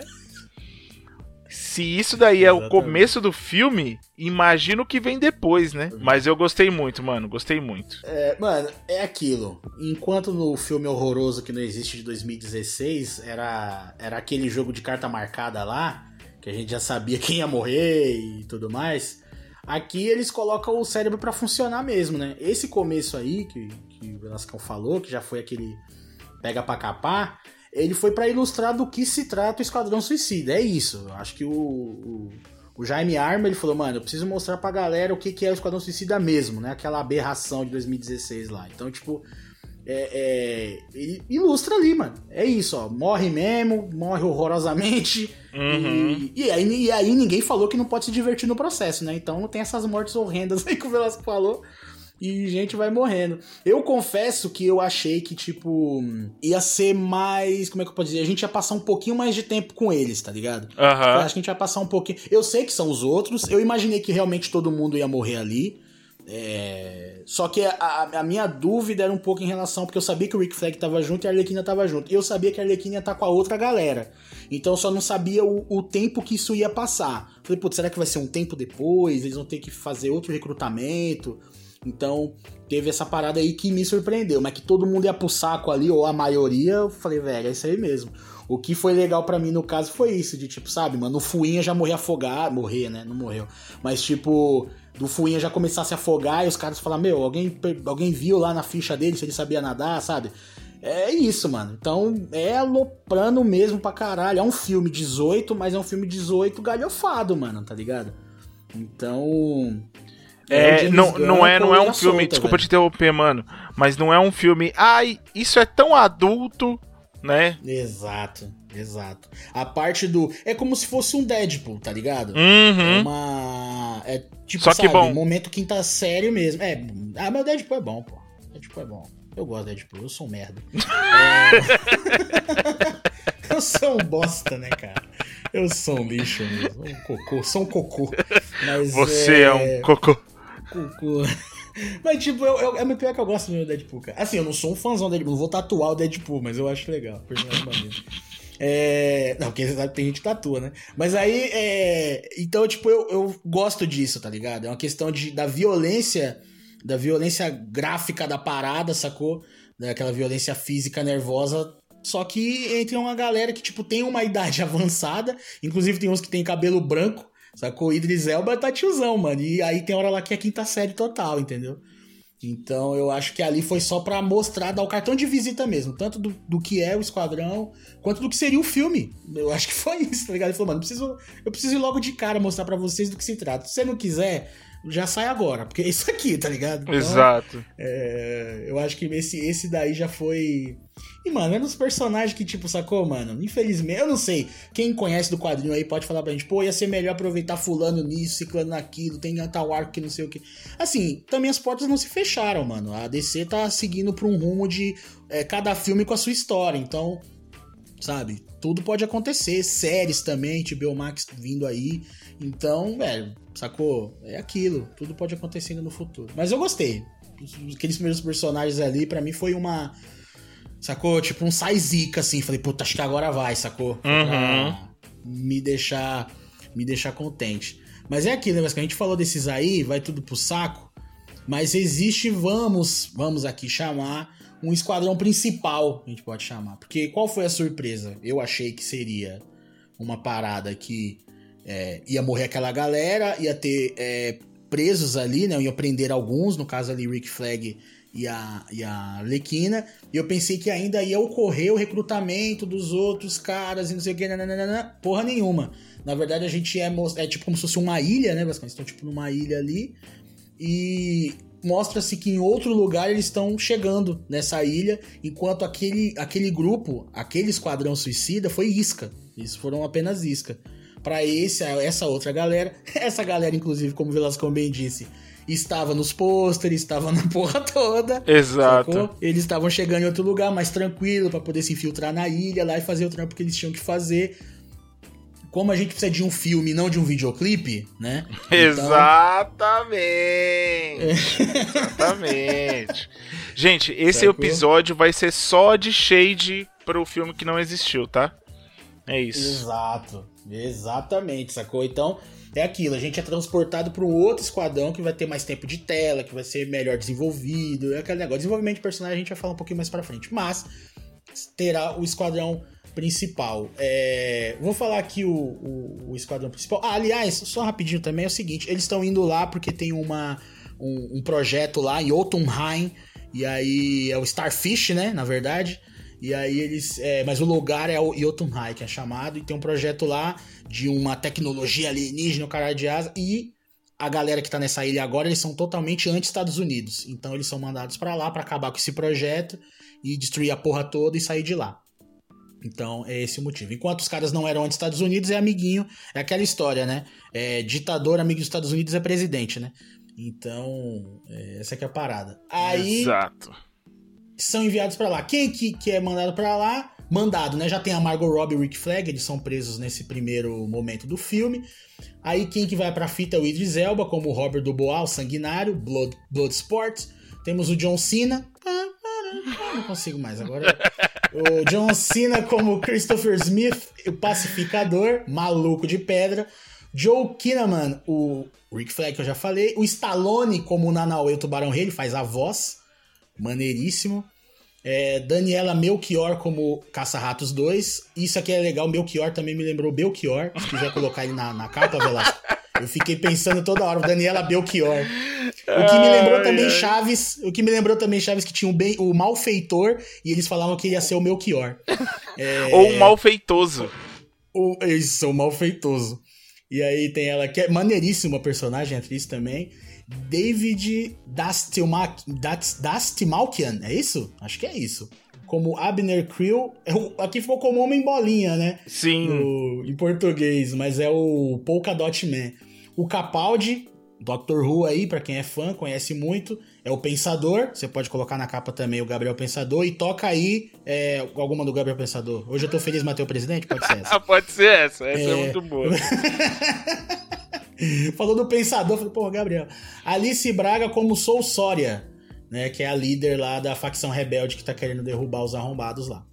Se isso daí é Exatamente. o começo do filme, imagina o que vem depois, né? Mas eu gostei muito, mano. Gostei muito. É, mano, é aquilo. Enquanto no filme horroroso que não existe de 2016 era, era aquele jogo de carta marcada lá, que a gente já sabia [LAUGHS] quem ia morrer e tudo mais. Aqui eles colocam o cérebro para funcionar mesmo, né? Esse começo aí, que, que o Velascão falou, que já foi aquele pega pra capar, ele foi para ilustrar do que se trata o Esquadrão Suicida. É isso. Eu acho que o, o, o, Jaime Arma ele falou, mano, eu preciso mostrar pra galera o que, que é o Esquadrão Suicida mesmo, né? Aquela aberração de 2016 lá. Então, tipo, é, é, ele ilustra ali, mano. É isso, ó. Morre mesmo, morre horrorosamente. Uhum. E, e, aí, e aí ninguém falou que não pode se divertir no processo, né? Então tem essas mortes horrendas [LAUGHS] aí que o Velasco falou. E gente vai morrendo. Eu confesso que eu achei que, tipo, ia ser mais. Como é que eu posso dizer? A gente ia passar um pouquinho mais de tempo com eles, tá ligado? Uhum. Eu acho que a gente ia passar um pouquinho. Eu sei que são os outros. Eu imaginei que realmente todo mundo ia morrer ali. É... Só que a, a, minha dúvida era um pouco em relação, porque eu sabia que o Rick Flag tava junto e a Arlequina tava junto. E eu sabia que a Arlequina ia estar tá com a outra galera. Então eu só não sabia o, o tempo que isso ia passar. Falei, putz, será que vai ser um tempo depois? Eles vão ter que fazer outro recrutamento? Então teve essa parada aí que me surpreendeu. Mas que todo mundo ia pro saco ali, ou a maioria, eu falei, velho, é isso aí mesmo. O que foi legal para mim no caso foi isso, de tipo, sabe, mano, o Fuinha já morreu afogado, morrer, né? Não morreu. Mas tipo, do Fuinha já começar a se afogar e os caras falar, meu, alguém, alguém viu lá na ficha dele se ele sabia nadar, sabe? É isso, mano. Então é aloprando mesmo pra caralho. É um filme 18, mas é um filme 18 galhofado, mano, tá ligado? Então. É, é não, não é, não é um filme, desculpa velho. te interromper, mano, mas não é um filme, ai, isso é tão adulto, né? Exato. Exato. A parte do. É como se fosse um Deadpool, tá ligado? Uhum. É uma. É tipo, Só que sabe, bom. momento quinta série mesmo. É. Ah, meu Deadpool é bom, pô. Deadpool é bom. Eu gosto de Deadpool, eu sou um merda. é... [LAUGHS] eu sou um bosta, né, cara? Eu sou um lixo mesmo. Um cocô. Sou um cocô. Mas, Você é... é um cocô. [LAUGHS] Mas, tipo, eu, eu, é muito pior que eu gosto do Deadpool, cara. Assim, eu não sou um fãzão do Deadpool, vou tatuar o Deadpool, mas eu acho legal. Personagem maneiro. É... Não, porque você sabe que tem gente que tatua, né? Mas aí, é... então, tipo, eu, eu gosto disso, tá ligado? É uma questão de, da violência, da violência gráfica da parada, sacou? Daquela violência física nervosa. Só que entre uma galera que, tipo, tem uma [LAUGHS] idade avançada, inclusive tem uns que tem cabelo branco, sacou? O Idris Elba tá tiozão, mano. E aí tem hora lá que é quinta série total, entendeu? Então eu acho que ali foi só para mostrar, dar o cartão de visita mesmo, tanto do, do que é o Esquadrão, quanto do que seria o filme. Eu acho que [LAUGHS] foi isso, tá ligado? Ele falou, mano, eu preciso, eu preciso ir logo de cara mostrar para vocês do que se trata. Se você não quiser, já sai agora, porque é isso aqui, tá ligado? Então, Exato. É, eu acho que esse, esse daí já foi. E, mano, é dos personagens que, tipo, sacou, mano? Infelizmente, eu não sei. Quem conhece do quadrinho aí pode falar pra gente, pô, ia ser melhor aproveitar fulano nisso, ciclano naquilo, tem tal arco que não sei o que. Assim, também as portas não se fecharam, mano. A DC tá seguindo pra um rumo de é, cada filme com a sua história. Então, sabe? Tudo pode acontecer. Séries também, HBO Max vindo aí. Então, velho, sacou? É aquilo. Tudo pode acontecer no futuro. Mas eu gostei. Aqueles primeiros personagens ali, para mim, foi uma. Sacou? Tipo um sai zica, assim. Falei, puta, acho que agora vai, sacou? Uhum. me deixar. Me deixar contente. Mas é aquilo, né? Mas que a gente falou desses aí, vai tudo pro saco. Mas existe, vamos, vamos aqui chamar um esquadrão principal, a gente pode chamar. Porque qual foi a surpresa? Eu achei que seria uma parada que é, ia morrer aquela galera, ia ter é, presos ali, né? Ia prender alguns, no caso ali Rick Flag e a, e a Lequina. E eu pensei que ainda ia ocorrer o recrutamento dos outros caras e não sei o que, nananana, porra nenhuma. Na verdade, a gente é, é tipo como se fosse uma ilha, né? Basicamente, estão tipo numa ilha ali. E mostra-se que em outro lugar eles estão chegando nessa ilha, enquanto aquele, aquele grupo, aquele esquadrão suicida foi isca. Eles foram apenas isca. Para essa outra galera, [LAUGHS] essa galera, inclusive, como o Velasco bem disse, estava nos pôsteres, estava na [LAUGHS] porra toda. Exato. Sacou? Eles estavam chegando em outro lugar mais tranquilo para poder se infiltrar na ilha lá e fazer o trampo que eles tinham que fazer. Como a gente precisa de um filme, não de um videoclipe, né? [LAUGHS] Então... Exatamente. Exatamente. Gente, esse Sacou? episódio vai ser só de shade pro filme que não existiu, tá? É isso. Exato. Exatamente, sacou? Então, é aquilo, a gente é transportado para um outro esquadrão que vai ter mais tempo de tela, que vai ser melhor desenvolvido, é aquele negócio. Desenvolvimento de personagem a gente vai falar um pouquinho mais para frente, mas terá o esquadrão principal. É... Vou falar aqui o, o, o, esquadrão principal. Ah, aliás, só rapidinho também é o seguinte: eles estão indo lá porque tem uma, um, um projeto lá em Jotunheim, e aí é o Starfish, né? Na verdade. E aí eles. É, mas o lugar é o Jotunheim, que é chamado, e tem um projeto lá de uma tecnologia alienígena, o caralho de asa, e a galera que tá nessa ilha agora, eles são totalmente anti-Estados Unidos. Então eles são mandados para lá para acabar com esse projeto e destruir a porra toda e sair de lá. Então é esse o motivo. Enquanto os caras não eram anti-Estados Unidos, é amiguinho. É aquela história, né? É, ditador, amigo dos Estados Unidos é presidente, né? Então, é, essa aqui é a parada. Aí. Exato são enviados para lá. Quem que, que é mandado para lá? Mandado, né? Já tem a Margot Robbie e o Rick Flag, eles são presos nesse primeiro momento do filme. Aí quem que vai pra fita é o Idris Elba, como o Robert Dubois, o Sanguinário, Blood, Bloodsport. Temos o John Cena. Ah, não consigo mais agora. O John Cena como Christopher Smith, o pacificador, maluco de pedra. Joe Kinnaman, o Rick Flag que eu já falei. O Stallone como o Nanauê, o Tubarão Rei, ele faz a voz maneiríssimo. É, Daniela Melchior como Caça-Ratos 2. Isso aqui é legal, Melchior também me lembrou Belchior. Se quiser colocar ele na, na capa, Velasco. Eu fiquei pensando toda hora, Daniela Belchior. O que me lembrou também Chaves, o que me lembrou também Chaves que tinha o, bem, o malfeitor e eles falavam que ia ser o Melchior. É... Ou o malfeitoso. O, isso, o malfeitoso. E aí tem ela que é maneiríssima personagem, atriz também. David Dastimalkian, é isso? Acho que é isso. Como Abner Creel, é aqui ficou como Homem Bolinha, né? Sim. No, em português, mas é o Polka Dot Man. O Capaldi, Doctor Who aí, para quem é fã, conhece muito, é o Pensador. Você pode colocar na capa também o Gabriel Pensador e toca aí é, alguma do Gabriel Pensador. Hoje eu tô feliz, Mateu Presidente? Pode ser essa. [LAUGHS] pode ser essa, essa é, é muito boa. [LAUGHS] Falou do pensador, falei, pô, Gabriel. Alice Braga como Sou Sória, né? Que é a líder lá da facção rebelde que tá querendo derrubar os arrombados lá.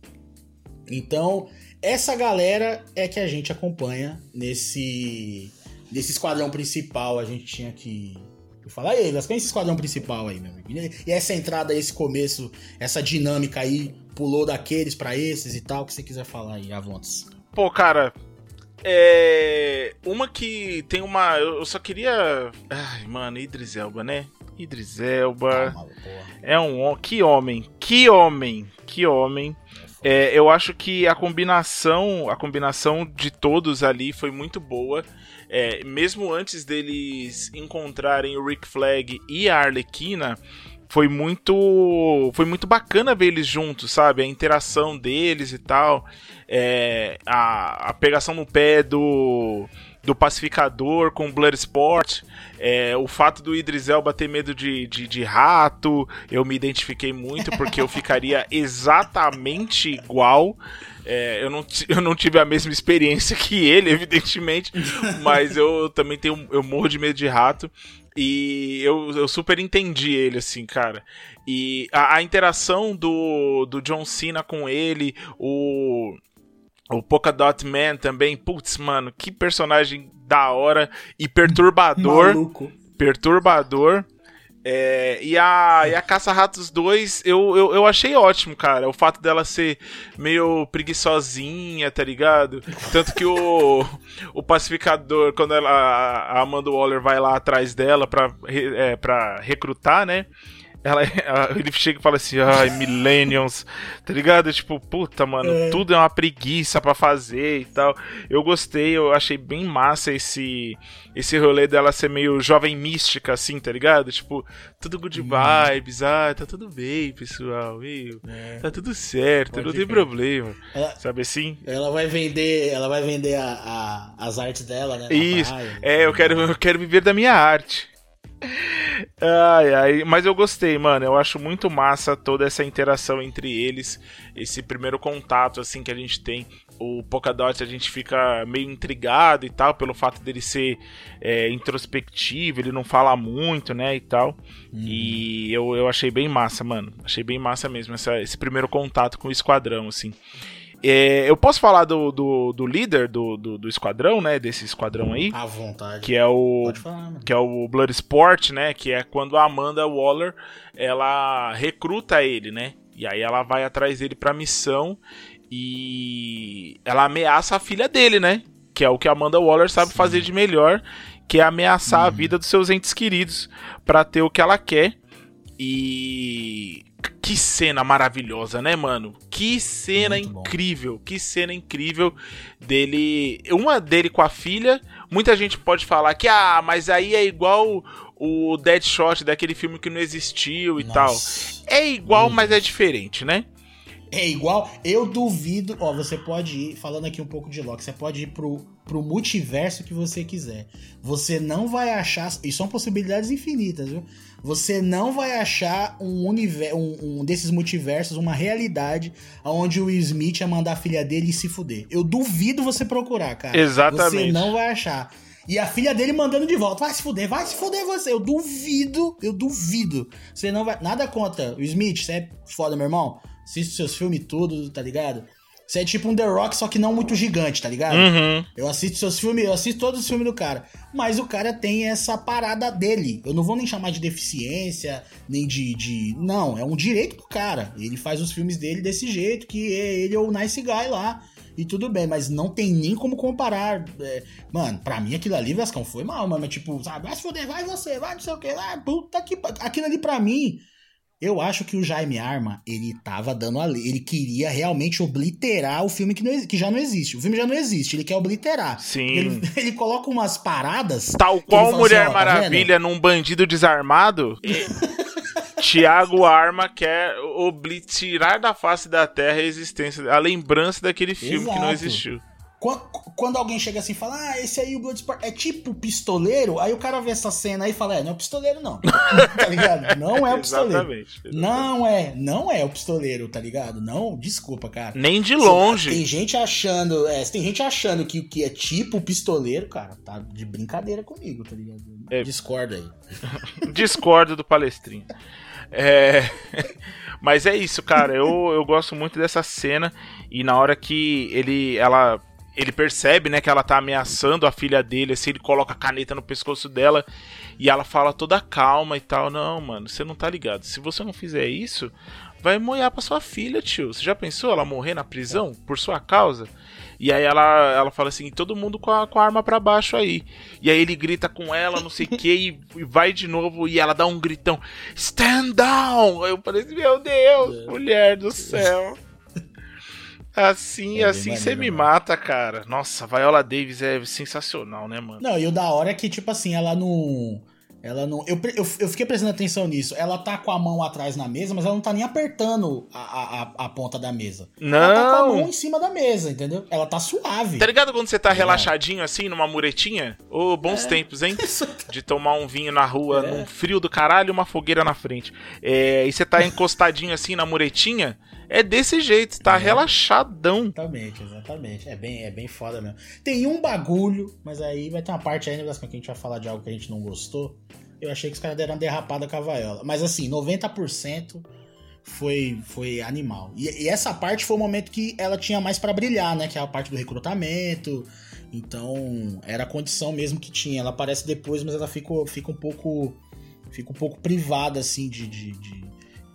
Então, essa galera é que a gente acompanha nesse, nesse esquadrão principal. A gente tinha que. Falar aí, quem é esse esquadrão principal aí, meu amigo? E essa entrada, esse começo, essa dinâmica aí, pulou daqueles para esses e tal, que você quiser falar aí, Avontes. Pô, cara, é. Uma que tem uma. Eu só queria. Ai, mano, Idris Elba, né? Idris Elba. é um. Que homem. Que homem. Que homem. É, eu acho que a combinação, a combinação de todos ali foi muito boa. É, mesmo antes deles encontrarem o Rick Flag e a Arlequina, foi muito foi muito bacana ver eles juntos, sabe? A interação deles e tal, é, a, a pegação no pé do do pacificador com Bloodsport, é, o fato do Idris Elba ter medo de, de, de, rato, eu me identifiquei muito porque eu [LAUGHS] ficaria exatamente igual. É, eu, não, [LAUGHS] eu não tive a mesma experiência que ele, evidentemente, mas eu também tenho eu morro de medo de rato. E eu, eu super entendi ele, assim, cara. E a, a interação do, do John Cena com ele, o. O Polka Dot Man também, putz, mano, que personagem da hora e perturbador. Maluco. Perturbador. É, e a, e a Caça-Ratos 2 eu, eu, eu achei ótimo, cara. O fato dela ser meio preguiçosinha, tá ligado? Tanto que o, [LAUGHS] o pacificador, quando ela, a Amanda Waller vai lá atrás dela pra, é, pra recrutar, né? Ela, [LAUGHS] ele chega e fala assim, ai, Millennials, tá ligado? Tipo, puta, mano, É. tudo é uma preguiça pra fazer e tal. Eu gostei, eu achei bem massa esse esse rolê dela ser meio jovem mística, assim, tá ligado? Tipo, tudo good Hum. vibes, ah, tá tudo bem, pessoal, meu, É. tá tudo certo, Pode não tem crer. problema. Ela, Sabe assim? ela vai vender, ela vai vender a, a- as artes dela, né? Isso. praia. É, eu quero, eu quero viver da minha arte. Ai, ai, mas eu gostei, mano. Eu acho muito massa toda essa interação entre eles, esse primeiro contato assim que a gente tem. O Polkadot a gente fica meio intrigado e tal, pelo fato dele ser é, introspectivo, ele não fala muito, né, e tal. Uhum. E eu, eu achei bem massa, mano. Achei bem massa mesmo essa- esse primeiro contato com o esquadrão, assim. É, eu posso falar do, do, do líder do, do, do esquadrão, né? Desse esquadrão aí, À vontade. que é o falar, que é o Bloodsport, né? Que é quando a Amanda Waller ela recruta ele, né? E aí ela vai atrás dele pra missão e ela ameaça a filha dele, né? Que é o que a Amanda Waller sabe Sim. fazer de melhor, que é ameaçar a Uhum. vida dos seus entes queridos pra ter o que ela quer. E que cena maravilhosa, né, mano? Que cena Muito bom. incrível, que cena incrível dele, uma dele com a filha. Muita gente pode falar que ah, mas aí é igual o Deadshot daquele filme que não existiu e tal. Nossa. É igual, mas é Deus. diferente, né? É igual, eu duvido. Ó, você pode ir, falando aqui um pouco de Loki, você pode ir pro, pro multiverso que você quiser. Você não vai achar. E são possibilidades infinitas, viu? Você não vai achar um universo, um, um desses multiversos, uma realidade onde o Will Smith ia mandar a filha dele se fuder. Eu duvido você procurar, cara. Exatamente. Você não vai achar. E a filha dele mandando de volta. Vai se fuder, vai se fuder você. Eu duvido, eu duvido. Você não vai. Nada contra. O Smith, você é foda, meu irmão. Assiste seus filmes tudo, tá ligado? Você é tipo um The Rock, só que não muito gigante, tá ligado? Uhum. Eu assisto seus filmes, eu assisto todos os filmes do cara. Mas o cara tem essa parada dele. Eu não vou nem chamar de deficiência, nem de. de... Não, é um direito do cara. Ele faz os filmes dele desse jeito, que é- ele é o nice guy lá. E tudo bem, mas não tem nem como comparar. É, mano, pra mim aquilo ali, Vascão, foi mal, mano. Mas, Tipo, sabe, vai se fuder, vai você, vai não sei o que. Ah, puta que. Aquilo ali pra mim. Eu acho que o Jaime Arma, ele tava dando a. Ele queria realmente obliterar o filme que, não que já não existe. O filme já não existe, ele quer obliterar. Sim. Ele, [LAUGHS] ele coloca umas paradas. Tal qual fala Mulher assim, ó, tá Maravilha num bandido desarmado, [LAUGHS] Tiago Arma quer obli- tirar da face da terra a existência, a lembrança daquele filme que não Exato. existiu. Quando, alguém chega assim e fala, ah, esse aí o Bloodsport é tipo pistoleiro, aí o cara vê essa cena aí e fala, é, não é o pistoleiro não. [LAUGHS] tá ligado? Não é o pistoleiro. Exatamente. Não é, não é o pistoleiro, tá ligado? Não, desculpa, cara. Nem de Tem longe. gente achando, é, tem gente achando que o que é tipo pistoleiro, cara, tá de brincadeira comigo, tá ligado? É. Discorda aí. [LAUGHS] Discordo do palestrinho. É... [LAUGHS] Mas é isso, cara. Eu, eu gosto muito dessa cena. E na hora que ele ela ele percebe, né, que ela tá ameaçando a filha dele, assim, ele coloca a caneta no pescoço dela e ela fala toda calma e tal. Não, mano, você não tá ligado. Se você não fizer isso, vai moiar pra sua filha, tio. Você já pensou ela morrer na prisão por sua causa? E aí ela, ela fala assim, todo mundo com a, com a arma pra baixo aí. E aí ele grita com ela, não sei o que, e, e vai de novo, e ela dá um gritão, stand down! Eu falei assim, meu Deus, É. mulher do céu. Assim, É assim você me mata, cara. Nossa, Viola Davis é sensacional, né, mano? Não, e o da hora é que, tipo assim, ela não. Ela não. Eu, eu, eu fiquei prestando atenção nisso. Ela tá com a mão atrás na mesa, mas ela não tá nem apertando a, a, a- ponta da mesa. Ela tá com a mão Não! em cima da mesa, entendeu? Ela tá suave. Tá ligado quando você tá Tá ligado? relaxadinho assim, numa muretinha? Ô, bons tempos, hein? [LAUGHS] De tomar um vinho na rua, É. num frio do caralho e uma fogueira na frente. É, e você tá encostadinho assim na muretinha, é desse jeito, tá É. relaxadão. Exatamente, exatamente. É bem, é bem foda mesmo. Tem um bagulho, mas aí vai ter uma parte ainda Gascão, que a gente vai falar de algo que a gente não gostou. Eu achei que os caras deram uma derrapada com a vaiola. Mas assim, 90% foi, foi animal. E, e essa parte foi o momento que ela tinha mais pra brilhar, né? Que é a parte do recrutamento. Então, era a condição mesmo que tinha. Ela aparece depois, mas ela fica, fica um pouco. Fica um pouco privada, assim, de, de, de,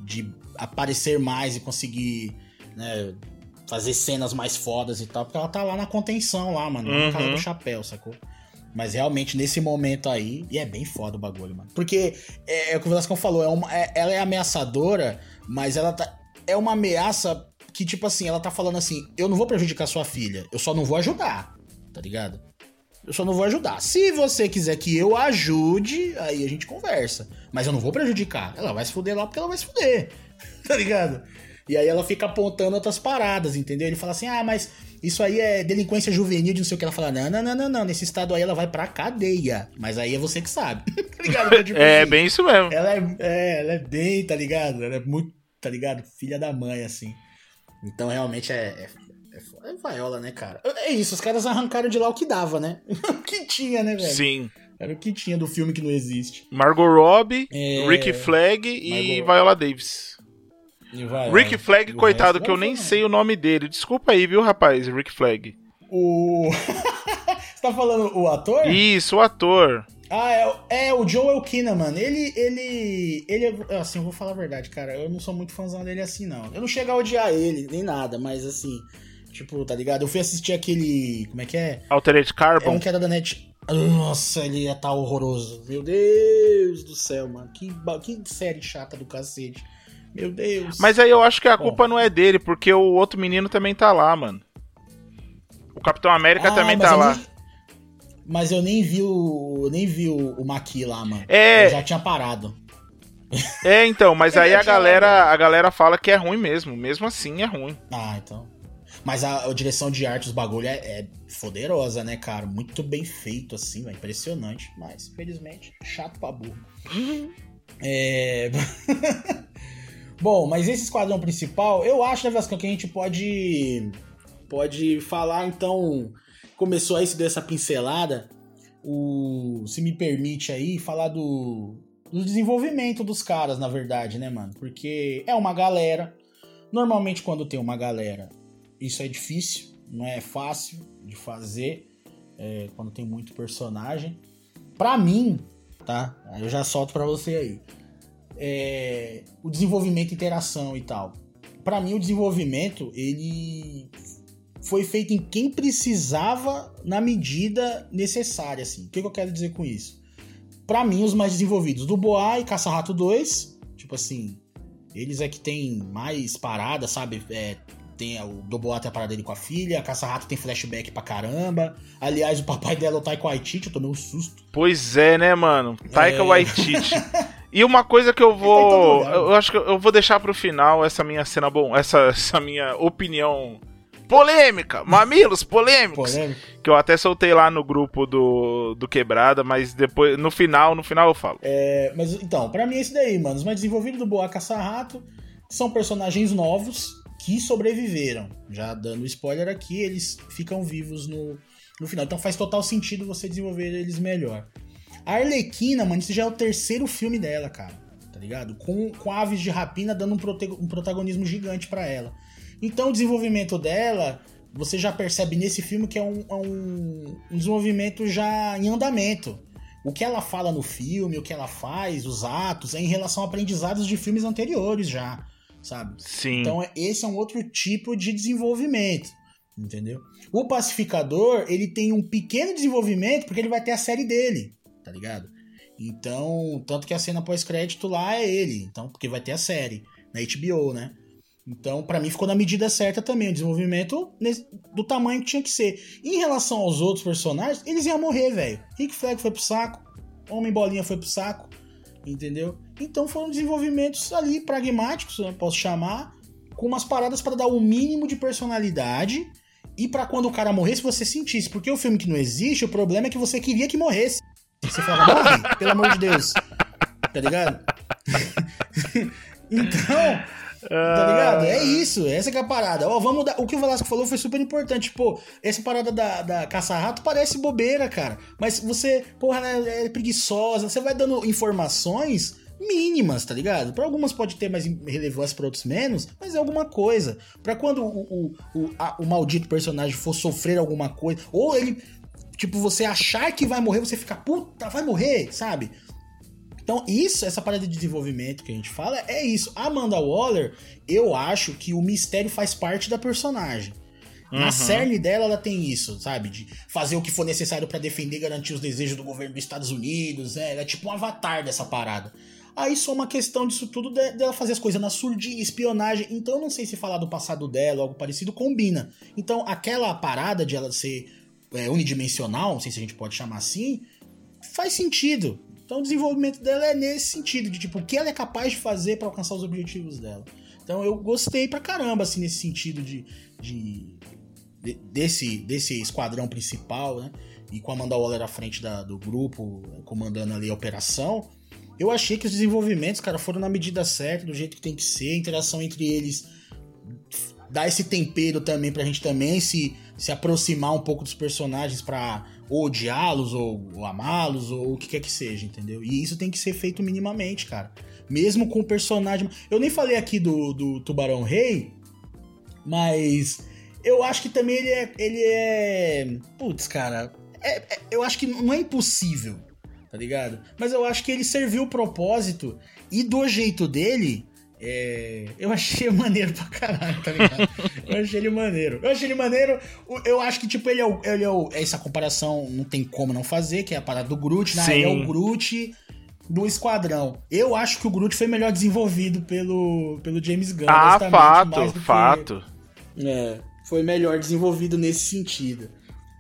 de aparecer mais e conseguir, né? Fazer cenas mais fodas e tal, porque ela tá lá na contenção lá, mano. Na Uhum. casa do chapéu, sacou? Mas realmente, nesse momento aí, e é bem foda o bagulho, mano. Porque é, é o que o Velasco falou, é uma, é, ela é ameaçadora, mas ela tá. É uma ameaça que, tipo assim, ela tá falando assim: eu não vou prejudicar sua filha, eu só não vou ajudar, tá ligado? Eu só não vou ajudar. Se você quiser que eu ajude, aí a gente conversa. Mas eu não vou prejudicar. Ela vai se fuder lá porque ela vai se fuder. [LAUGHS] tá ligado? E aí ela fica apontando outras paradas, entendeu? Ele fala assim: ah, mas isso aí é delinquência juvenil de não sei o que. Ela fala: não, não, não, não, não. Nesse estado aí ela vai pra cadeia. Mas aí é você que sabe. [LAUGHS] tá ligado? Tipo, é, assim, bem isso mesmo. Ela é, é, ela é bem, tá ligado? Ela é muito, tá ligado? Filha da mãe, assim. Então realmente é, é, é vaiola, né, cara? É isso, os caras arrancaram de lá o que dava, né? [LAUGHS] o que tinha, né, velho? Sim. Era o que tinha do filme que não existe. Margot Robbie, é... Rick Flag e Margot... Viola Davis. Vai, Rick Flag, coitado, que eu nem sei o nome dele. Desculpa aí, viu, rapaz, Rick Flag. O. [LAUGHS] Você tá falando o ator? Isso, o ator. Ah, é, é o Joel Kinnaman. Ele, ele, ele, assim, eu vou falar a verdade, cara. Eu não sou muito fãzão dele assim, não. Eu não chego a odiar ele, nem nada, mas assim, tipo, tá ligado? Eu fui assistir aquele, como é que é? Altered Carbon. É um que era da Net. Nossa, ele ia estar tá horroroso. Meu Deus do céu, mano. Que, que série chata do cacete. Meu Deus. Mas aí eu acho que a Bom. culpa não é dele, porque o outro menino também tá lá, mano. O Capitão América ah, também tá lá. Nem... Mas eu nem vi o. nem vi o, o Maqui lá, mano. É. Eu já tinha parado. É, então, mas aí a galera, a galera fala que é ruim mesmo. Mesmo assim é ruim. Ah, então. Mas a, a direção de arte dos bagulho é, é poderosa, né, cara? Muito bem feito, assim, é impressionante. Mas, felizmente, chato pra burro. é. [LAUGHS] Bom, mas esse esquadrão principal, eu acho, né, Vasco, que a gente pode pode falar, então, começou aí, se deu essa pincelada, o, se me permite aí, falar do, do desenvolvimento dos caras, na verdade, né, mano? Porque é uma galera, normalmente quando tem uma galera, isso é difícil, não é fácil de fazer, é, quando tem muito personagem. Pra mim, tá? Eu já solto pra você aí é, o desenvolvimento, interação e tal. Para mim, o desenvolvimento ele foi feito em quem precisava na medida necessária. Assim. O que, que eu quero dizer com isso? Para mim, os mais desenvolvidos, do Boa e Caça-Rato 2, tipo assim, eles é que tem mais parada, sabe? É, tem o Doboá tem a parada dele com a filha, a Caça-Rato tem flashback pra caramba. Aliás, o papai dela é o Taika Waititi, eu tomei um susto. Pois é, né, mano? Taika é... Waititi. E uma coisa que eu tá vou. Eu acho que eu vou deixar pro final essa minha cena bom, essa, essa minha opinião polêmica, mamilos polêmicos, Polêmico. que eu até soltei lá no grupo do, do Quebrada, mas depois no final, no final eu falo. É, mas então, para mim é isso daí, mano. Os mais desenvolvidos do Boa Caça-Rato são personagens novos que sobreviveram. Já dando spoiler aqui, eles ficam vivos no, no final. Então faz total sentido você desenvolver eles melhor. A Arlequina, mano, esse já é o terceiro filme dela, cara. Tá ligado? Com, com aves de rapina dando um, um protagonismo gigante para ela. Então o desenvolvimento dela, você já percebe nesse filme que é um, é um, um desenvolvimento já em andamento. O que ela fala no filme, o que ela faz, os atos, é em relação a aprendizados de filmes anteriores já, sabe? Sim. Então esse é um outro tipo de desenvolvimento, entendeu? O Pacificador, ele tem um pequeno desenvolvimento porque ele vai ter a série dele tá ligado? Então, tanto que a cena pós-crédito lá é ele, então, porque vai ter a série na HBO, né? Então, para mim ficou na medida certa também, o desenvolvimento do tamanho que tinha que ser. Em relação aos outros personagens, eles iam morrer, velho. Rick Flag foi pro saco, Homem Bolinha foi pro saco, entendeu? Então foram desenvolvimentos ali pragmáticos, eu posso chamar, com umas paradas para dar o um mínimo de personalidade e para quando o cara morresse você sentisse, porque o filme que não existe, o problema é que você queria que morresse. Você fala, morre, pelo amor de Deus. Tá ligado? [LAUGHS] então, tá ligado? É isso, essa é a parada. Ó, vamos dar, o que o Velasco falou foi super importante. Pô, essa parada da, da caça-rato parece bobeira, cara. Mas você, porra, né, é preguiçosa. Você vai dando informações mínimas, tá ligado? Para algumas pode ter mais relevância, para outros menos, mas é alguma coisa. Para quando o, o, o, a, o maldito personagem for sofrer alguma coisa, ou ele Tipo, você achar que vai morrer, você fica, puta, vai morrer, sabe? Então, isso, essa parada de desenvolvimento que a gente fala, é isso. A Amanda Waller, eu acho que o mistério faz parte da personagem. Uhum. Na cerne dela, ela tem isso, sabe? De fazer o que for necessário para defender e garantir os desejos do governo dos Estados Unidos. Né? Ela é tipo um avatar dessa parada. Aí só uma questão disso tudo dela fazer as coisas na surdinha, espionagem. Então eu não sei se falar do passado dela, algo parecido, combina. Então aquela parada de ela ser é, unidimensional, não sei se a gente pode chamar assim, faz sentido. Então o desenvolvimento dela é nesse sentido, de tipo, o que ela é capaz de fazer para alcançar os objetivos dela. Então eu gostei pra caramba, assim, nesse sentido de, de, de desse, desse esquadrão principal, né? E com a Amanda Waller à frente da, do grupo, comandando ali a operação. Eu achei que os desenvolvimentos, cara, foram na medida certa, do jeito que tem que ser, a interação entre eles dá esse tempero também pra gente também se, se aproximar um pouco dos personagens pra odiá-los, ou, ou amá-los, ou o que quer que seja, entendeu? E isso tem que ser feito minimamente, cara. Mesmo com o personagem. Eu nem falei aqui do, do Tubarão Rei, mas eu acho que também ele é. Ele é. Putz, cara. É, é, eu acho que não é impossível tá ligado? Mas eu acho que ele serviu o propósito e do jeito dele, é... eu achei [LAUGHS] maneiro pra caralho, tá ligado? eu achei ele maneiro. Eu achei ele maneiro. Eu acho que, tipo, ele é, o, ele é o, Essa comparação não tem como não fazer, que é a parada do Groot, né? Ele é o Groot do Esquadrão. Eu acho que o Groot foi melhor desenvolvido pelo, pelo James Gunn. Ah, fato, fato. Que, é, foi melhor desenvolvido nesse sentido.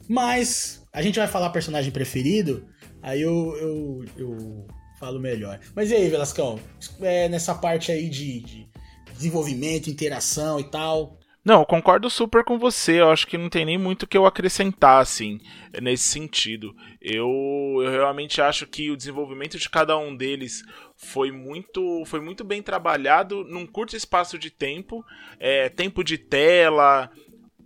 Mas, a gente vai falar personagem preferido. Aí eu, eu, eu falo melhor. Mas e aí, Velascão? É, nessa parte aí de, de desenvolvimento, interação e tal. Não, eu concordo super com você. Eu acho que não tem nem muito que eu acrescentar, assim, nesse sentido. Eu, eu, realmente acho que o desenvolvimento de cada um deles foi muito, foi muito bem trabalhado num curto espaço de tempo. É, tempo de tela,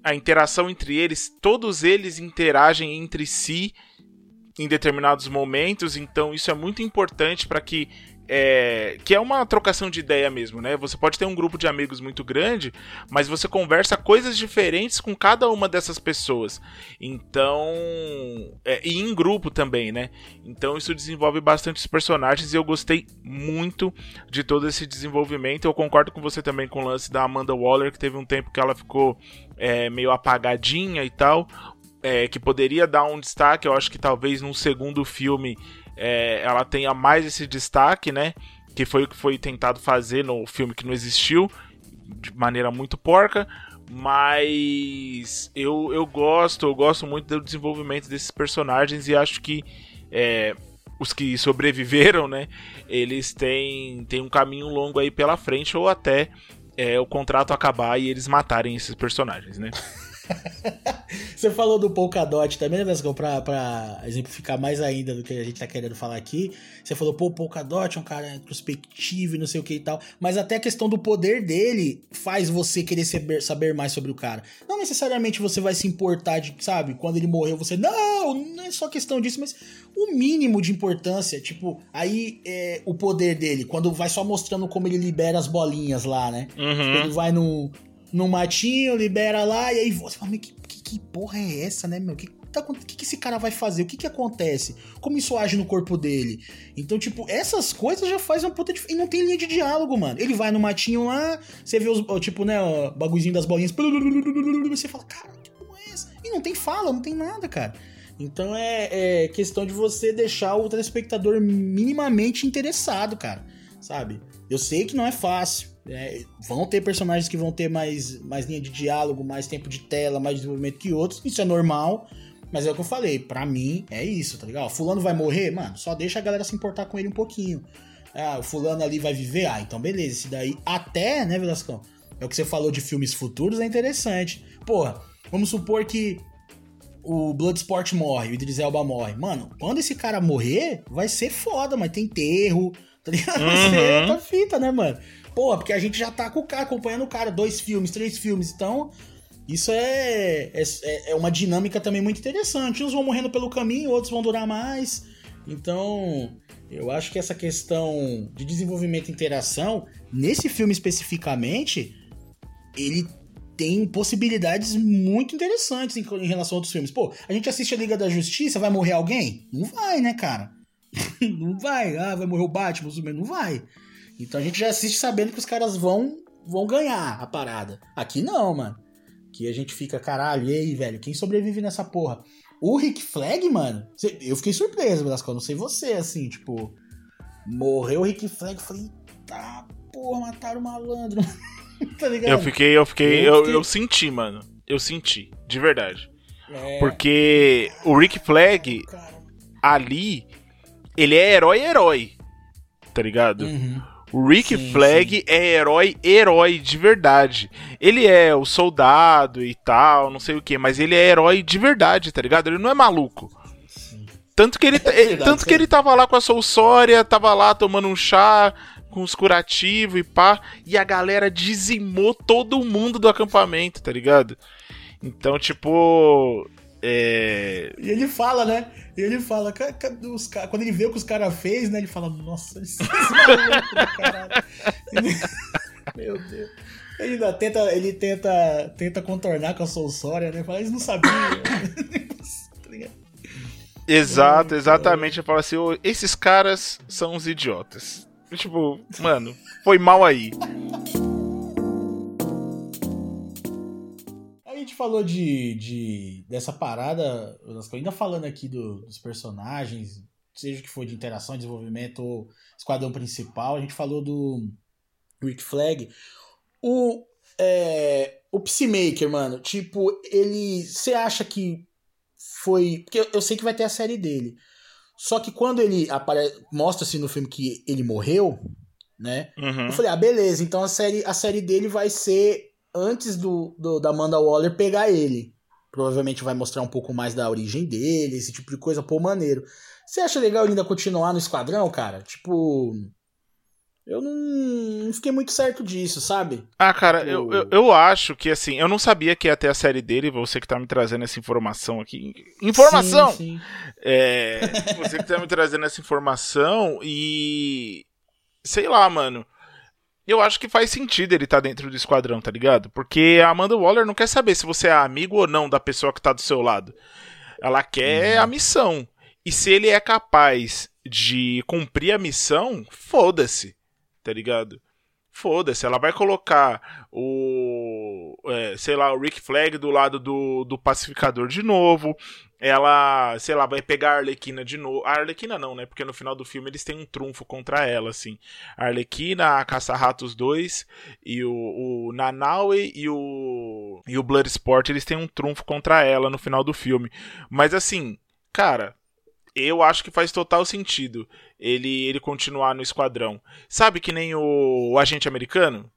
a interação entre eles, todos eles interagem entre si em determinados momentos, então isso é muito importante para que é, que é uma trocação de ideia mesmo, né? Você pode ter um grupo de amigos muito grande, mas você conversa coisas diferentes com cada uma dessas pessoas. Então, é, e em grupo também, né? Então isso desenvolve bastante os personagens e eu gostei muito de todo esse desenvolvimento. Eu concordo com você também com o lance da Amanda Waller, que teve um tempo que ela ficou é, meio apagadinha e tal é, que poderia dar um destaque. Eu acho que talvez num segundo filme é, ela tenha mais esse destaque, né? Que foi o que foi tentado fazer no filme que não existiu, de maneira muito porca. Mas eu, eu gosto, eu gosto muito do desenvolvimento desses personagens e acho que é, os que sobreviveram, né? Eles têm, têm um caminho longo aí pela frente, ou até é, o contrato acabar e eles matarem esses personagens, né? [LAUGHS] [LAUGHS] Você falou do Polkadot também, né, Vesgão? Pra, pra exemplificar mais ainda do que a gente tá querendo falar aqui. Você falou, pô, o Polkadot é um cara introspectivo e não sei o que e tal. Mas até a questão do poder dele faz você querer saber, saber mais sobre o cara. Não necessariamente você vai se importar de, sabe, quando ele morreu, você. Não, não é só questão disso, mas o mínimo de importância. Tipo, aí é, o poder dele, quando vai só mostrando como ele libera as bolinhas lá, né? Uhum. Tipo, ele vai no, no matinho, libera lá, e aí você fala, que, que, que porra é essa, né, meu? Que, tá, o que, que esse cara vai fazer? O que, que acontece? Como isso age no corpo dele? Então, tipo, essas coisas já fazem uma puta diferença. E não tem linha de diálogo, mano. Ele vai no matinho lá, você vê os, tipo, né, o bagulhozinho das bolinhas. Você fala, cara, que porra é essa? E não tem fala, não tem nada, cara. Então é, é questão de você deixar o telespectador minimamente interessado, cara. Sabe? Eu sei que não é fácil. É, vão ter personagens que vão ter mais, mais linha de diálogo, mais tempo de tela, mais desenvolvimento que outros. Isso é normal. Mas é o que eu falei, para mim é isso, tá ligado? fulano vai morrer, mano, só deixa a galera se importar com ele um pouquinho. Ah, o fulano ali vai viver, ah, então beleza, esse daí até, né, Velascão? É o que você falou de filmes futuros, é interessante. Porra, vamos supor que o Bloodsport morre, o Idris Elba morre. Mano, quando esse cara morrer, vai ser foda, mas tem enterro, tá ligado? Vai ser outra fita, né, mano? Pô, porque a gente já tá com o cara, acompanhando o cara, dois filmes, três filmes, então isso é, é, é uma dinâmica também muito interessante. Uns vão morrendo pelo caminho, outros vão durar mais. Então, eu acho que essa questão de desenvolvimento e interação, nesse filme especificamente, ele tem possibilidades muito interessantes em, em, relação a outros filmes. Pô, a gente assiste a Liga da Justiça, vai morrer alguém? Não vai, né, cara? [LAUGHS] não vai. Ah, vai morrer o Batman, Não vai. Então a gente já assiste sabendo que os caras vão vão ganhar a parada. Aqui não, mano. Que a gente fica, caralho, e aí, velho, quem sobrevive nessa porra? O Rick Flag, mano, eu fiquei surpreso, Velasco, não sei você, assim, tipo, morreu o Rick Flag, eu falei, tá, porra, mataram o malandro, [LAUGHS] tá ligado? Eu fiquei, eu fiquei, eu, eu, fiquei... eu senti, mano, eu senti, de verdade. É. Porque o Rick Flag, ali, ele é herói-herói, tá ligado? Uhum. O Rick sim, Flag sim. é herói, herói de verdade. Ele é o soldado e tal, não sei o que, mas ele é herói de verdade, tá ligado? Ele não é maluco. Tanto que ele, é verdade, tanto que ele tava lá com a Soulsória, tava lá tomando um chá com os curativos e pá, e a galera dizimou todo mundo do acampamento, tá ligado? Então, tipo, é... E ele fala, né? E ele fala, os, quando ele vê o que os caras fez, né? Ele fala, nossa, isso é caralho. [LAUGHS] Meu Deus. Ele ainda tenta, ele tenta, tenta contornar com a Soulsória, né? Fala, eles não sabiam. [LAUGHS] Tá Exato, exatamente. Ele fala assim, esses caras são os idiotas. Tipo, mano, foi mal aí. Falou de, de dessa parada, ainda falando aqui do, dos personagens, seja que for de interação, desenvolvimento ou esquadrão principal, a gente falou do Rick Flag. O, é, o Peacemaker, mano, tipo, ele. Você acha que foi. Porque eu, eu, sei que vai ter a série dele. Só que quando ele aparece, mostra-se no filme que ele morreu, né? Uhum. Eu falei, ah, beleza, então a série, a série dele vai ser antes do, do, da Amanda Waller pegar ele. Provavelmente vai mostrar um pouco mais da origem dele, esse tipo de coisa, pô, maneiro. Você acha legal ele ainda continuar no esquadrão, cara? Tipo. Eu não, não fiquei muito certo disso, sabe? Ah, cara, eu, eu, eu, acho que assim, eu não sabia que ia ter a série dele, você que tá me trazendo essa informação aqui. Informação! Sim, sim. É, você que tá me trazendo essa informação e. Sei lá, mano eu acho que faz sentido ele estar tá dentro do esquadrão, tá ligado? Porque a Amanda Waller não quer saber se você é amigo ou não da pessoa que tá do seu lado. Ela quer uhum. a missão. E se ele é capaz de cumprir a missão, foda-se, tá ligado? Foda-se, ela vai colocar o. É, sei lá, o Rick Flag do lado do, do pacificador de novo ela, sei lá, vai pegar a Arlequina de novo. A Arlequina não, né? Porque no final do filme eles têm um trunfo contra ela, assim. A Arlequina, a Caça-Ratos 2 e o, o Nanaue e o e o Bloodsport, eles têm um trunfo contra ela no final do filme. Mas assim, cara, eu acho que faz total sentido ele ele continuar no esquadrão. Sabe que nem o, o agente americano?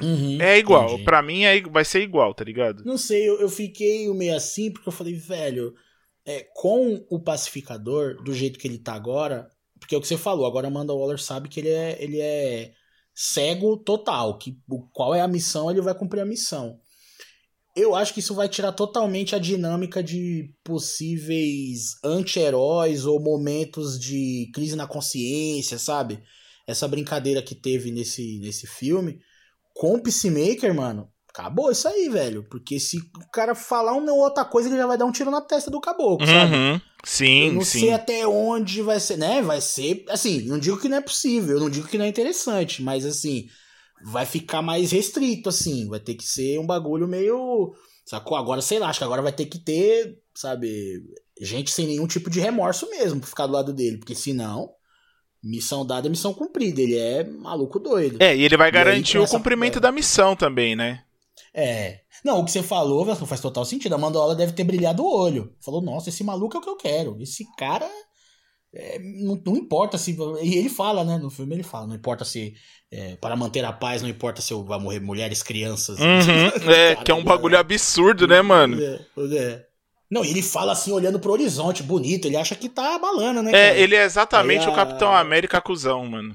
Uhum, é igual, para pra mim é, vai ser igual, tá ligado? Não sei, eu, eu fiquei meio assim porque eu falei, velho, é, com o pacificador, do jeito que ele tá agora, porque é o que você falou, agora Amanda Waller sabe que ele é, ele é cego total, que qual é a missão, ele vai cumprir a missão. Eu acho que isso vai tirar totalmente a dinâmica de possíveis anti-heróis ou momentos de crise na consciência, sabe? Essa brincadeira que teve nesse, nesse filme com o Peacemaker, mano, acabou isso aí, velho. Porque se o cara falar uma ou outra coisa, ele já vai dar um tiro na testa do caboclo, uhum. sabe? Sim, eu não sim. sei até onde vai ser, né? Vai ser, assim, não digo que não é possível, eu não digo que não é interessante, mas assim, vai ficar mais restrito, assim. Vai ter que ser um bagulho meio. Sacou? Agora, sei lá, acho que agora vai ter que ter, sabe, gente sem nenhum tipo de remorso mesmo pra ficar do lado dele, porque senão Missão dada, missão cumprida. Ele é maluco doido. É, e ele vai garantir aí, o cumprimento da missão também, né? É. Não, o que você falou faz total sentido. A Mandola deve ter brilhado o olho. Falou, nossa, esse maluco é o que eu quero. Esse cara. É, não, não, importa se. E ele fala, né? No filme ele fala, não importa se. É, para manter a paz, não importa se vai morrer mulheres, crianças. Uhum, [LAUGHS] é, cara, que é um bagulho absurdo, né, mano? É, é. Não, ele fala assim, olhando pro horizonte, bonito. Ele acha que tá balando, né? É, ele é exatamente Aí, o Capitão América cuzão, mano.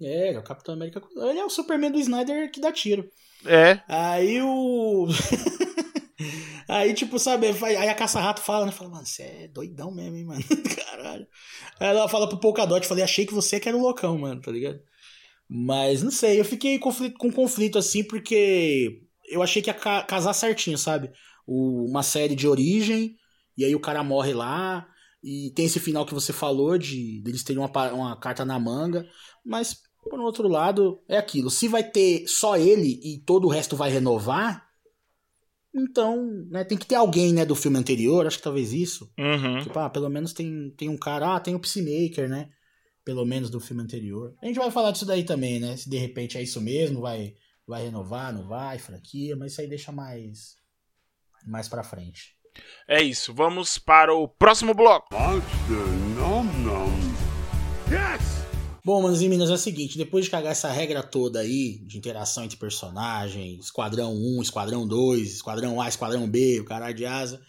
É, é o Capitão América cuzão. Ele é o Superman do Snyder que dá tiro. É. Aí o. [LAUGHS] aí, tipo, sabe, aí a caça-rato fala, né? Fala, mano, você é doidão mesmo, hein, mano? [LAUGHS] Caralho. Aí ela fala pro Polkadot, falei, achei que você que era um loucão, mano, tá ligado? Mas não sei, eu fiquei conflito, com conflito assim, porque eu achei que ia casar certinho, sabe? o, uma série de origem, e aí o cara morre lá, e tem esse final que você falou de eles terem uma, uma carta na manga, mas por outro lado, é aquilo. Se vai ter só ele e todo o resto vai renovar, Então, né, tem que ter alguém, né, do filme anterior, acho que talvez isso. Uhum. Tipo, ah, pelo menos tem, tem um cara, ah, tem o Peacemaker, né? Pelo menos do filme anterior. A gente vai falar disso daí também, né? Se de repente é isso mesmo, vai, vai renovar, não vai, franquia, mas isso aí deixa mais, mais pra frente. É isso, vamos para o próximo bloco. Monster Nom Nom. Yes! Bom, manos e minas, é o seguinte, depois de cagar essa regra toda aí, de interação entre personagens, Esquadrão 1, Esquadrão 2, Esquadrão A, Esquadrão B, o caralho de asa,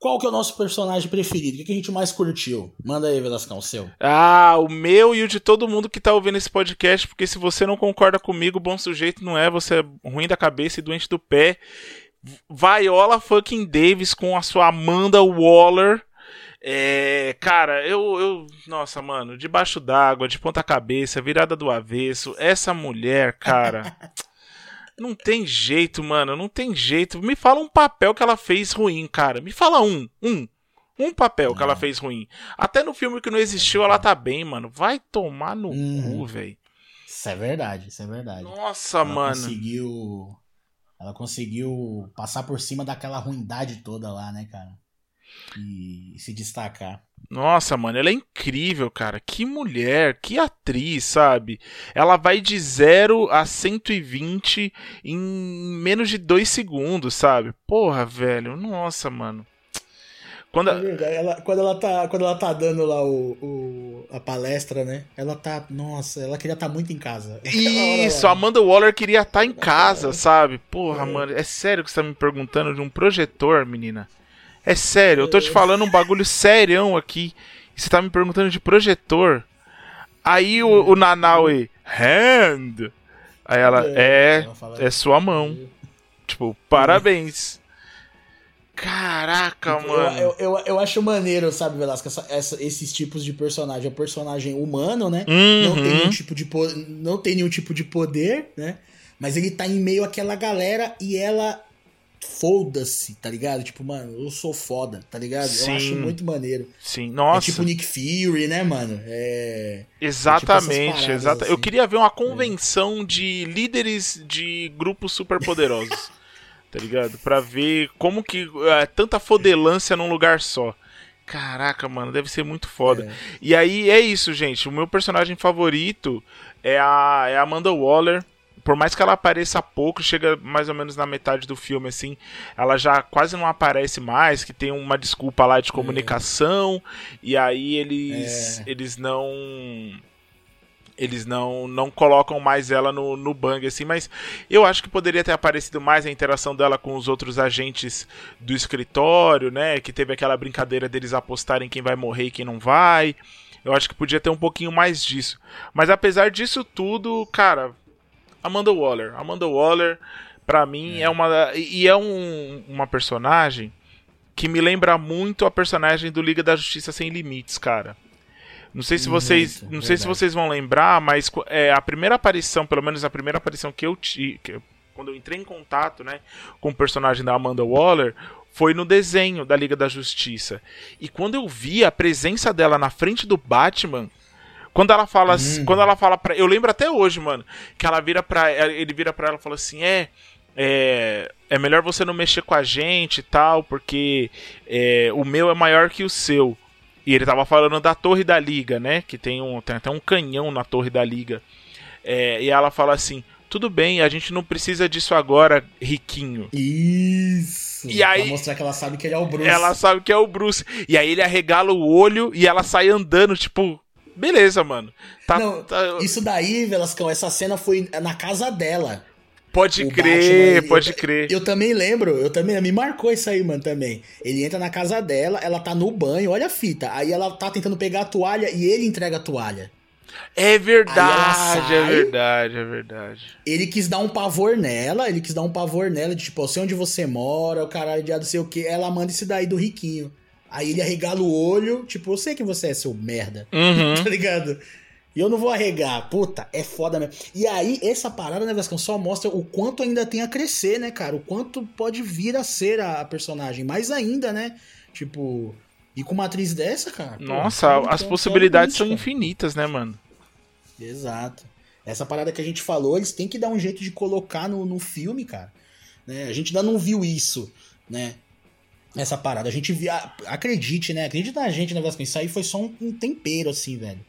qual que é o nosso personagem preferido? O que, que a gente mais curtiu? Manda aí, Velascão, o seu. Ah, o meu e o de todo mundo que tá ouvindo esse podcast, porque se você não concorda comigo, bom sujeito não é, você é ruim da cabeça e doente do pé. Viola fucking Davis com a sua Amanda Waller. É, cara, eu, eu. Nossa, mano, debaixo d'água, de ponta cabeça, virada do avesso. Essa mulher, cara. [LAUGHS] não tem jeito, mano. Não tem jeito. Me fala um papel que ela fez ruim, cara. Me fala um. Um. Um papel que ela fez ruim. Até no filme que não existiu, ela tá bem, mano. Vai tomar no Uhum. cu, velho. Isso é verdade, isso é verdade. Nossa, ela mano. conseguiu. Ela conseguiu passar por cima daquela ruindade toda lá, né, cara? E se destacar. Nossa, mano, ela é incrível, cara. Que mulher, que atriz, sabe? Ela vai de 0 a 120 em menos de 2 segundos, sabe? Porra, velho. Nossa, mano. Quando É a-. Ela, quando, ela tá, quando ela tá dando lá o, o- a palestra, né? Ela tá. Nossa, ela queria estar muito em casa. [LAUGHS] Isso, a. Amanda Waller queria estar em [LAUGHS] casa, sabe? Porra, mano, é sério que você tá me perguntando de um projetor, menina? É sério, eu tô te falando um bagulho serião aqui. Você tá me perguntando de projetor. Aí o, o Nanaue, hand. Aí ela, é, fala- é sua mão. Tipo, parabéns. Caraca, Eu, mano. eu, eu, eu acho maneiro, sabe, Velasco, essa- essa- esses tipos de personagem. É um personagem humano, né? Não tem Uhum. nenhum tipo de não tem nenhum tipo de poder, né? Mas ele tá em meio àquela galera e ela foda-se, tá ligado? Tipo, mano, eu sou foda, tá ligado? Sim. Eu acho muito maneiro. Sim, É nossa. tipo Nick Fury, né, mano? É. Exatamente, paradas exata. Eu assim. queria ver uma convenção de líderes de grupos superpoderosos. [LAUGHS] tá ligado? Pra ver como que é tanta fodelância num lugar só. Caraca, mano, deve ser muito foda. É. E aí é isso, gente. O meu personagem favorito é a, é a Amanda Waller. Por mais que ela apareça pouco, chega mais ou menos na metade do filme, assim, ela já quase não aparece mais, que tem uma desculpa lá de comunicação, e aí eles, É. eles não eles não, não colocam mais ela no, no bang, assim, mas eu acho que poderia ter aparecido mais a interação dela com os outros agentes do escritório, né? Que teve aquela brincadeira deles apostarem quem vai morrer e quem não vai. Eu acho que podia ter um pouquinho mais disso. Mas apesar disso tudo, cara, Amanda Waller. Amanda Waller, pra mim, é, uma. E é um, uma personagem que me lembra muito a personagem do Liga da Justiça Sem Limites, cara. Não sei se vocês, Muito, não sei se verdade. vocês vão lembrar, mas é, a primeira aparição, pelo menos a primeira aparição que eu tive, quando eu entrei em contato, né, com o personagem da Amanda Waller, foi no desenho da Liga da Justiça. E quando eu vi a presença dela na frente do Batman, quando ela fala, Hum. quando ela fala para, eu lembro até hoje, mano, que ela vira para ele vira para ela e fala assim, é, é, é melhor você não mexer com a gente e tal, porque é, o meu é maior que o seu. E ele tava falando da torre da liga, né? Que tem, um, tem até um canhão na torre da liga. É, e ela fala assim: tudo bem, a gente não precisa disso agora, riquinho. Isso. E aí- Pra mostrar que ela sabe que ele é o Bruce. Ela sabe que é o Bruce. E aí ele arregala o olho e ela sai andando, tipo, beleza, mano. Tá, Não, tá- Isso daí, Velascão, essa cena foi na casa dela. pode o crer, Batman, pode eu- crer. Eu também lembro, eu também, me marcou isso aí, mano, também. Ele entra na casa dela, ela tá no banho, olha a fita. Aí ela tá tentando pegar a toalha e ele entrega a toalha. É verdade, é sai. verdade, é verdade. Ele quis dar um pavor nela, ele quis dar um pavor nela, de tipo, eu sei onde você mora, o caralho de não sei o que. Ela manda esse daí do riquinho. Aí ele arregala o olho, tipo, eu sei que você é seu merda. Uhum. [LAUGHS] tá ligado? E eu não vou arregar. Puta, é foda mesmo. E aí, essa parada, né, Vascão, só mostra o quanto ainda tem a crescer, né, cara? O quanto pode vir a ser a, personagem. Mais ainda, né? Tipo, e com uma atriz dessa, cara. pô, Nossa, então, as então, possibilidades são infinitas, né, mano? Exato. Essa parada que a gente falou, eles têm que dar um jeito de colocar no, no filme, cara. Né? A gente ainda não viu isso, né? Essa parada. A gente via. Acredite, né? Acredite na gente, né, Vasco? Isso aí foi só um, um tempero, assim, velho.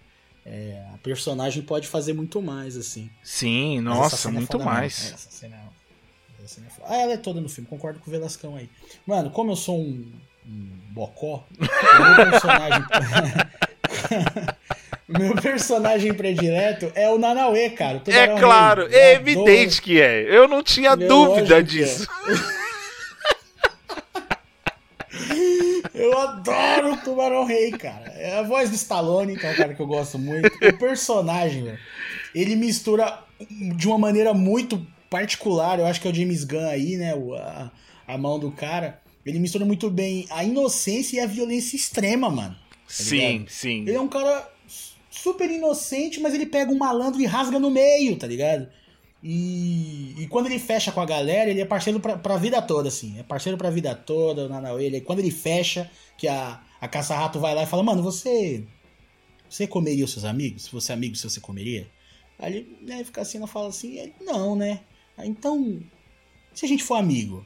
É, a personagem pode fazer muito mais, assim. Sim, Mas nossa, é muito foda mais. Essa cena é- essa cena é. Ah, ela é toda no filme, concordo com o Velascão aí. Mano, como eu sou um, um bocó, [LAUGHS] meu personagem. [LAUGHS] meu personagem predileto é o Nanauê, cara. o É claro, é adoro- evidente que é. Eu não tinha É dúvida é. disso. [LAUGHS] Eu adoro o Tubarão Rei, cara. É a voz do Stallone, que é um cara que eu gosto muito. O personagem, velho, ele mistura de uma maneira muito particular. Eu acho que é o James Gunn aí, né? o- A, a mão do cara. Ele mistura muito bem a inocência e a violência extrema, mano. Sim, ligado? sim. Ele é um cara super inocente, mas ele pega um malandro e rasga no meio, tá ligado? E, e quando ele fecha com a galera, ele é parceiro pra, pra vida toda, assim. É parceiro pra vida toda, o Nanauê. Ele, quando ele fecha, que a, a caça-rato vai lá e fala, mano, você. Você comeria os seus amigos? Se você é amigo, seu, você comeria? Aí ele né, fica assim, não fala assim, ele, não, né? Aí, então, se a gente for amigo,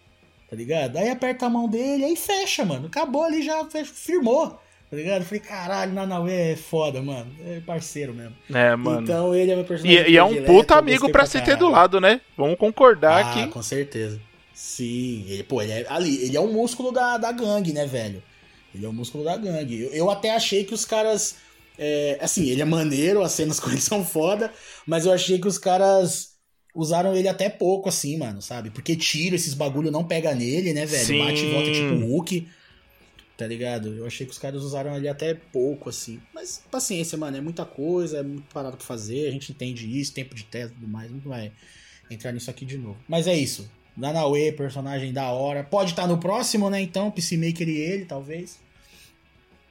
tá ligado? Aí aperta a mão dele, aí fecha, mano. Acabou ali, já fecha, firmou. Tá ligado? Eu falei, caralho, Nanauê é foda, mano. É parceiro mesmo. É, mano. Então ele é meu personagem. e, e é um puta amigo gostei pra se ter do lado, né? Vamos concordar Ah, que. com certeza. Sim, ele, pô, ele é ali, ele é um músculo da, da gangue, né, velho? Ele é um músculo da gangue. Eu, eu até achei que os caras. é, assim, ele é maneiro, as cenas [LAUGHS] com ele são foda, mas eu achei que os caras usaram ele até pouco, assim, mano, sabe? Porque tiro, esses bagulho não pega nele, né, velho? Sim. Bate e volta tipo o Hulk. Tá ligado? Eu achei que os caras usaram ele até pouco, assim. Mas paciência, mano, é muita coisa, é muito parado pra fazer, a gente entende isso, tempo de teste e tudo mais, não vai entrar nisso aqui de novo. Mas é isso. Nanauê, personagem da hora. Pode estar no próximo, né? Então, Peacemaker e ele, talvez.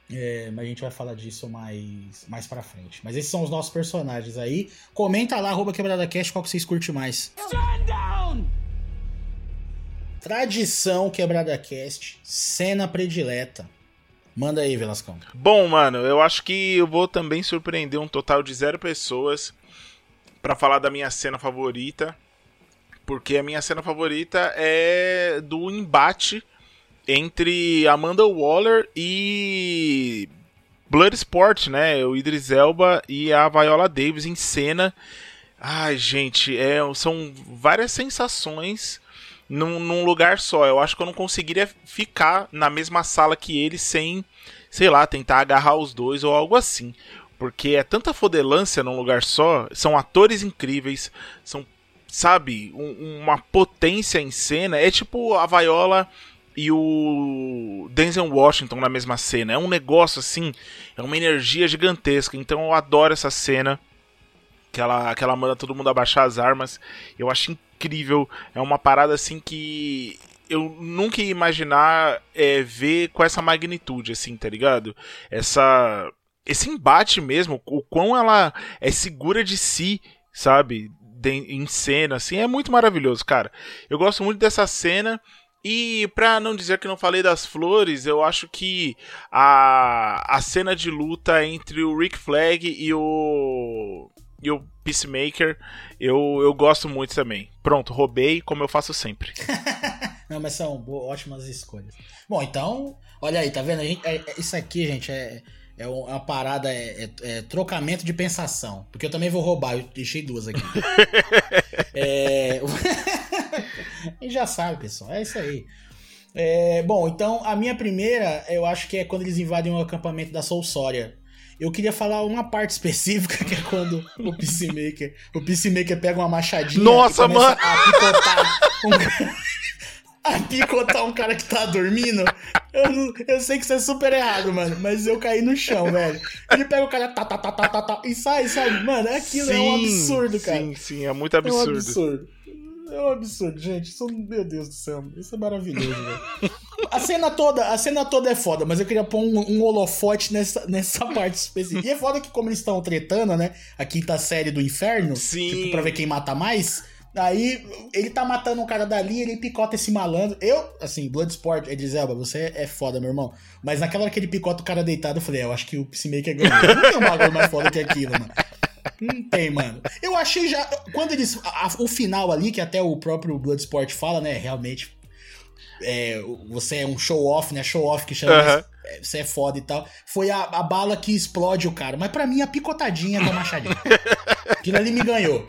É, mas a gente vai falar disso mais, mais pra frente. Mas esses são os nossos personagens aí. Comenta lá, arroba QuebradaCast, qual que vocês curtem mais. Tradição QuebradaCast, cena predileta. Manda aí, Velascão. Bom, mano, eu acho que eu vou também surpreender um total de zero pessoas pra falar da minha cena favorita. Porque a minha cena favorita é do embate entre Amanda Waller e Bloodsport, né? O Idris Elba e a Viola Davis em cena. Ai, gente, é, são várias sensações num, num lugar só. Eu acho que eu não conseguiria ficar na mesma sala que ele sem, sei lá, tentar agarrar os dois ou algo assim. Porque é tanta fodelância num lugar só, são atores incríveis, são, sabe, um- uma potência em cena. É tipo a Viola e o Denzel Washington na mesma cena. É um negócio assim, é uma energia gigantesca. Então eu adoro essa cena. Que ela, que ela manda todo mundo abaixar as armas. Eu acho incrível. É uma parada assim que eu nunca ia imaginar é, ver com essa magnitude, assim, tá ligado? Essa. Esse embate mesmo, o quão ela é segura de si, sabe? De- em cena, assim, é muito maravilhoso, cara. Eu gosto muito dessa cena. E pra não dizer que não falei das flores, eu acho que a, a cena de luta entre o Rick Flag e o e o Peacemaker, eu, eu gosto muito também. Pronto, roubei como eu faço sempre. [LAUGHS] Não, mas são ótimas escolhas. Bom, então, olha aí, tá vendo? Gente- é- é- isso aqui, gente, é, é um- uma parada, é, é- é trocamento de pensação. Porque eu também vou roubar, eu deixei duas aqui. [LAUGHS] é... [LAUGHS] a gente já sabe, pessoal, é isso aí. É, bom, então a minha primeira, eu acho que é quando eles invadem o acampamento da Soulsória. Eu queria falar uma parte específica, [LAUGHS] que é quando o Peacemaker, o Peacemaker pega uma machadinha Nossa, e mano! a picotar um cara, [LAUGHS] a picotar um cara que tá dormindo. Eu, não- eu sei que isso é super errado, mano, mas eu caí no chão, [LAUGHS] velho. Ele pega o cara tá, tá, tá, tá, tá, tá, e sai, sabe? Mano, é aquilo, é um Sim, absurdo, cara. Sim, sim, é muito É um absurdo. É um absurdo, gente. Isso, meu Deus do céu. Isso é maravilhoso, velho. A cena toda, a cena toda é foda, mas eu queria pôr um, um holofote nessa, nessa [LAUGHS] parte específica. E é foda que como eles estão tretando, né? A quinta série do inferno, Sim. tipo, pra ver quem mata mais. Aí ele tá matando um cara dali, ele picota esse malandro. Eu, assim, Bloodsport, Edriselba, você é foda, meu irmão. Mas naquela hora que ele picota o cara deitado, eu falei, é, eu acho que o Peacemaker ganhou. Não tem um bagulho mais foda que aquilo, mano. Não tem, mano. Eu achei já. Quando eles. a- o final ali, que até o próprio Bloodsport fala, né? Realmente. é, você é um show-off, né? Show-off que chama. É, Você é foda e tal. Foi a, a bala que explode o cara. Mas pra mim, a picotadinha com a machadinha. [LAUGHS] Aquilo ali me ganhou.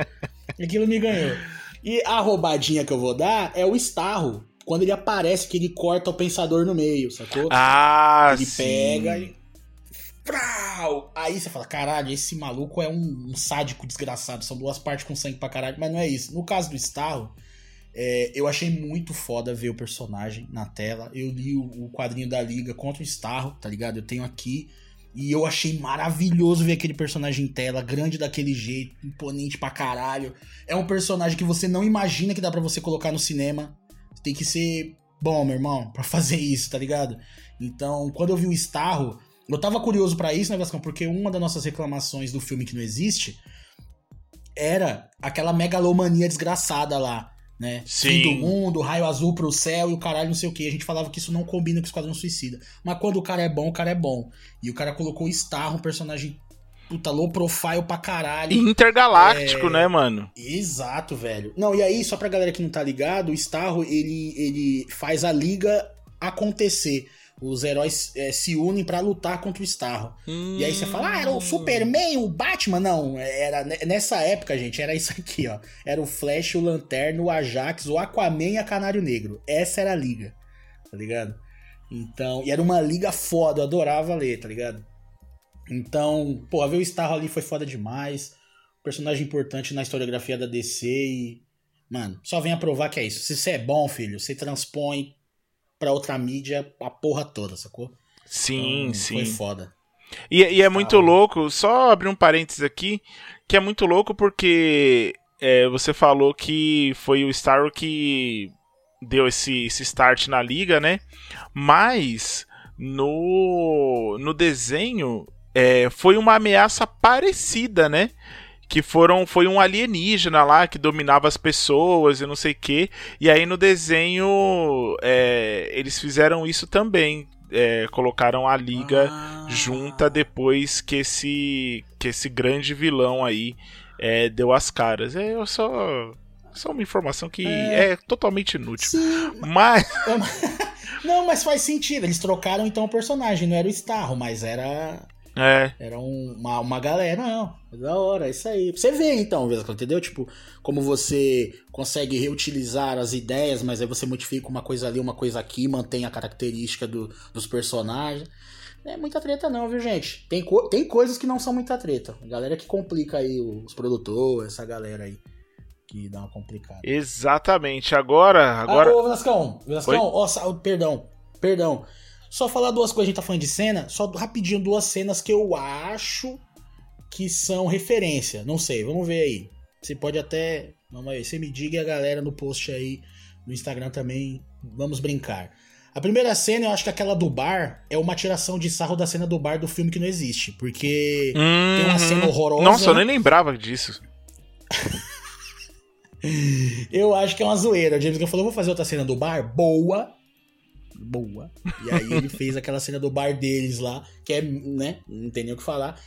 Aquilo me ganhou. E a roubadinha que eu vou dar é o Starro. Quando ele aparece, que ele corta o pensador no meio, sacou? Ah, Ele sim. pega e. Prau! Aí você fala, caralho, esse maluco é um, um sádico desgraçado. São duas partes com sangue pra caralho, mas não é isso. No caso do Starro, é, eu achei muito foda ver o personagem na tela. Eu li o, o quadrinho da Liga contra o Starro, tá ligado? Eu tenho aqui. E eu achei maravilhoso ver aquele personagem em tela, grande daquele jeito, imponente pra caralho. É um personagem que você não imagina que dá pra você colocar no cinema. Tem que ser bom, meu irmão, pra [LAUGHS] fazer isso, tá ligado? Então, quando eu vi o Starro, eu tava curioso pra isso, né, Vascão? Porque uma das nossas reclamações do filme que não existe era aquela megalomania desgraçada lá, né? Sim. Fim do mundo, raio azul pro céu e o caralho não sei o que. A gente falava que isso não combina com o Esquadrão Suicida. Mas quando o cara é bom, o cara é bom. E o cara colocou o Starro, um personagem puta low profile pra caralho. Intergaláctico, É. né, mano? Exato, velho. Não, e aí, só pra galera que não tá ligado, o Starro, ele, ele faz a liga acontecer. Os heróis eh, se unem pra lutar contra o Starro. E aí você fala, ah, era o Superman, o Batman. Não, era nessa época, gente, era isso aqui, ó. Era o Flash, o Lanterna, o Ajax, o Aquaman e a Canário Negro. Essa era a liga, tá ligado? Então, e era uma liga foda, eu adorava ler, tá ligado? Então, pô, ver o Starro ali foi foda demais. Personagem importante na historiografia da DC e. Mano, só vem a provar que é isso. Se você é bom, filho, você transpõe pra outra mídia a porra toda, sacou? Sim, Então, sim. Foi foda. E, e é muito Fala. louco, só abrir um parênteses aqui, que é muito louco porque é, você falou que foi o Starro que deu esse, esse start na liga, né? Mas no, no desenho é, foi uma ameaça parecida, né? Que foram, foi um alienígena lá que dominava as pessoas e não sei o que. E aí no desenho é, eles fizeram isso também. é, colocaram a liga Ah. junta depois que esse que esse grande vilão aí é, deu as caras. É eu só só uma informação que é, É. totalmente inútil. Sim. Mas [LAUGHS] Não, mas faz sentido. Eles trocaram então o personagem. Não era o Starro, mas era. É, Era um- uma, uma galera. Não, é da hora, é isso aí. Você vê então, entendeu? Tipo, como você consegue reutilizar as ideias, mas aí você modifica uma coisa ali, uma coisa aqui, mantém a característica do- dos personagens. Não é muita treta, não, viu, gente? Tem, co- tem coisas que não são muita treta. A galera que complica aí, os produtores, essa galera aí. Que dá uma complicada. exatamente. Agora, agora Ah, ô, Velascão, Velascão, ó, sa- perdão, perdão. Só falar duas coisas, a gente tá falando de cena, só rapidinho duas cenas que eu acho que são referência. Não sei, vamos ver aí. Você pode até. Vamos aí, você me diga e a galera no post aí no Instagram também. Vamos brincar. A primeira cena, eu acho que aquela do bar é uma tiração de sarro da cena do bar do filme que não existe. Porque tem uma Uhum. cena horrorosa. Nossa, eu nem lembrava disso. [LAUGHS] Eu acho que é uma zoeira. O James Gunn falou: vou fazer outra cena do bar, boa. Boa. E aí ele fez aquela cena do bar deles lá, que é, né? Não tem nem o que falar.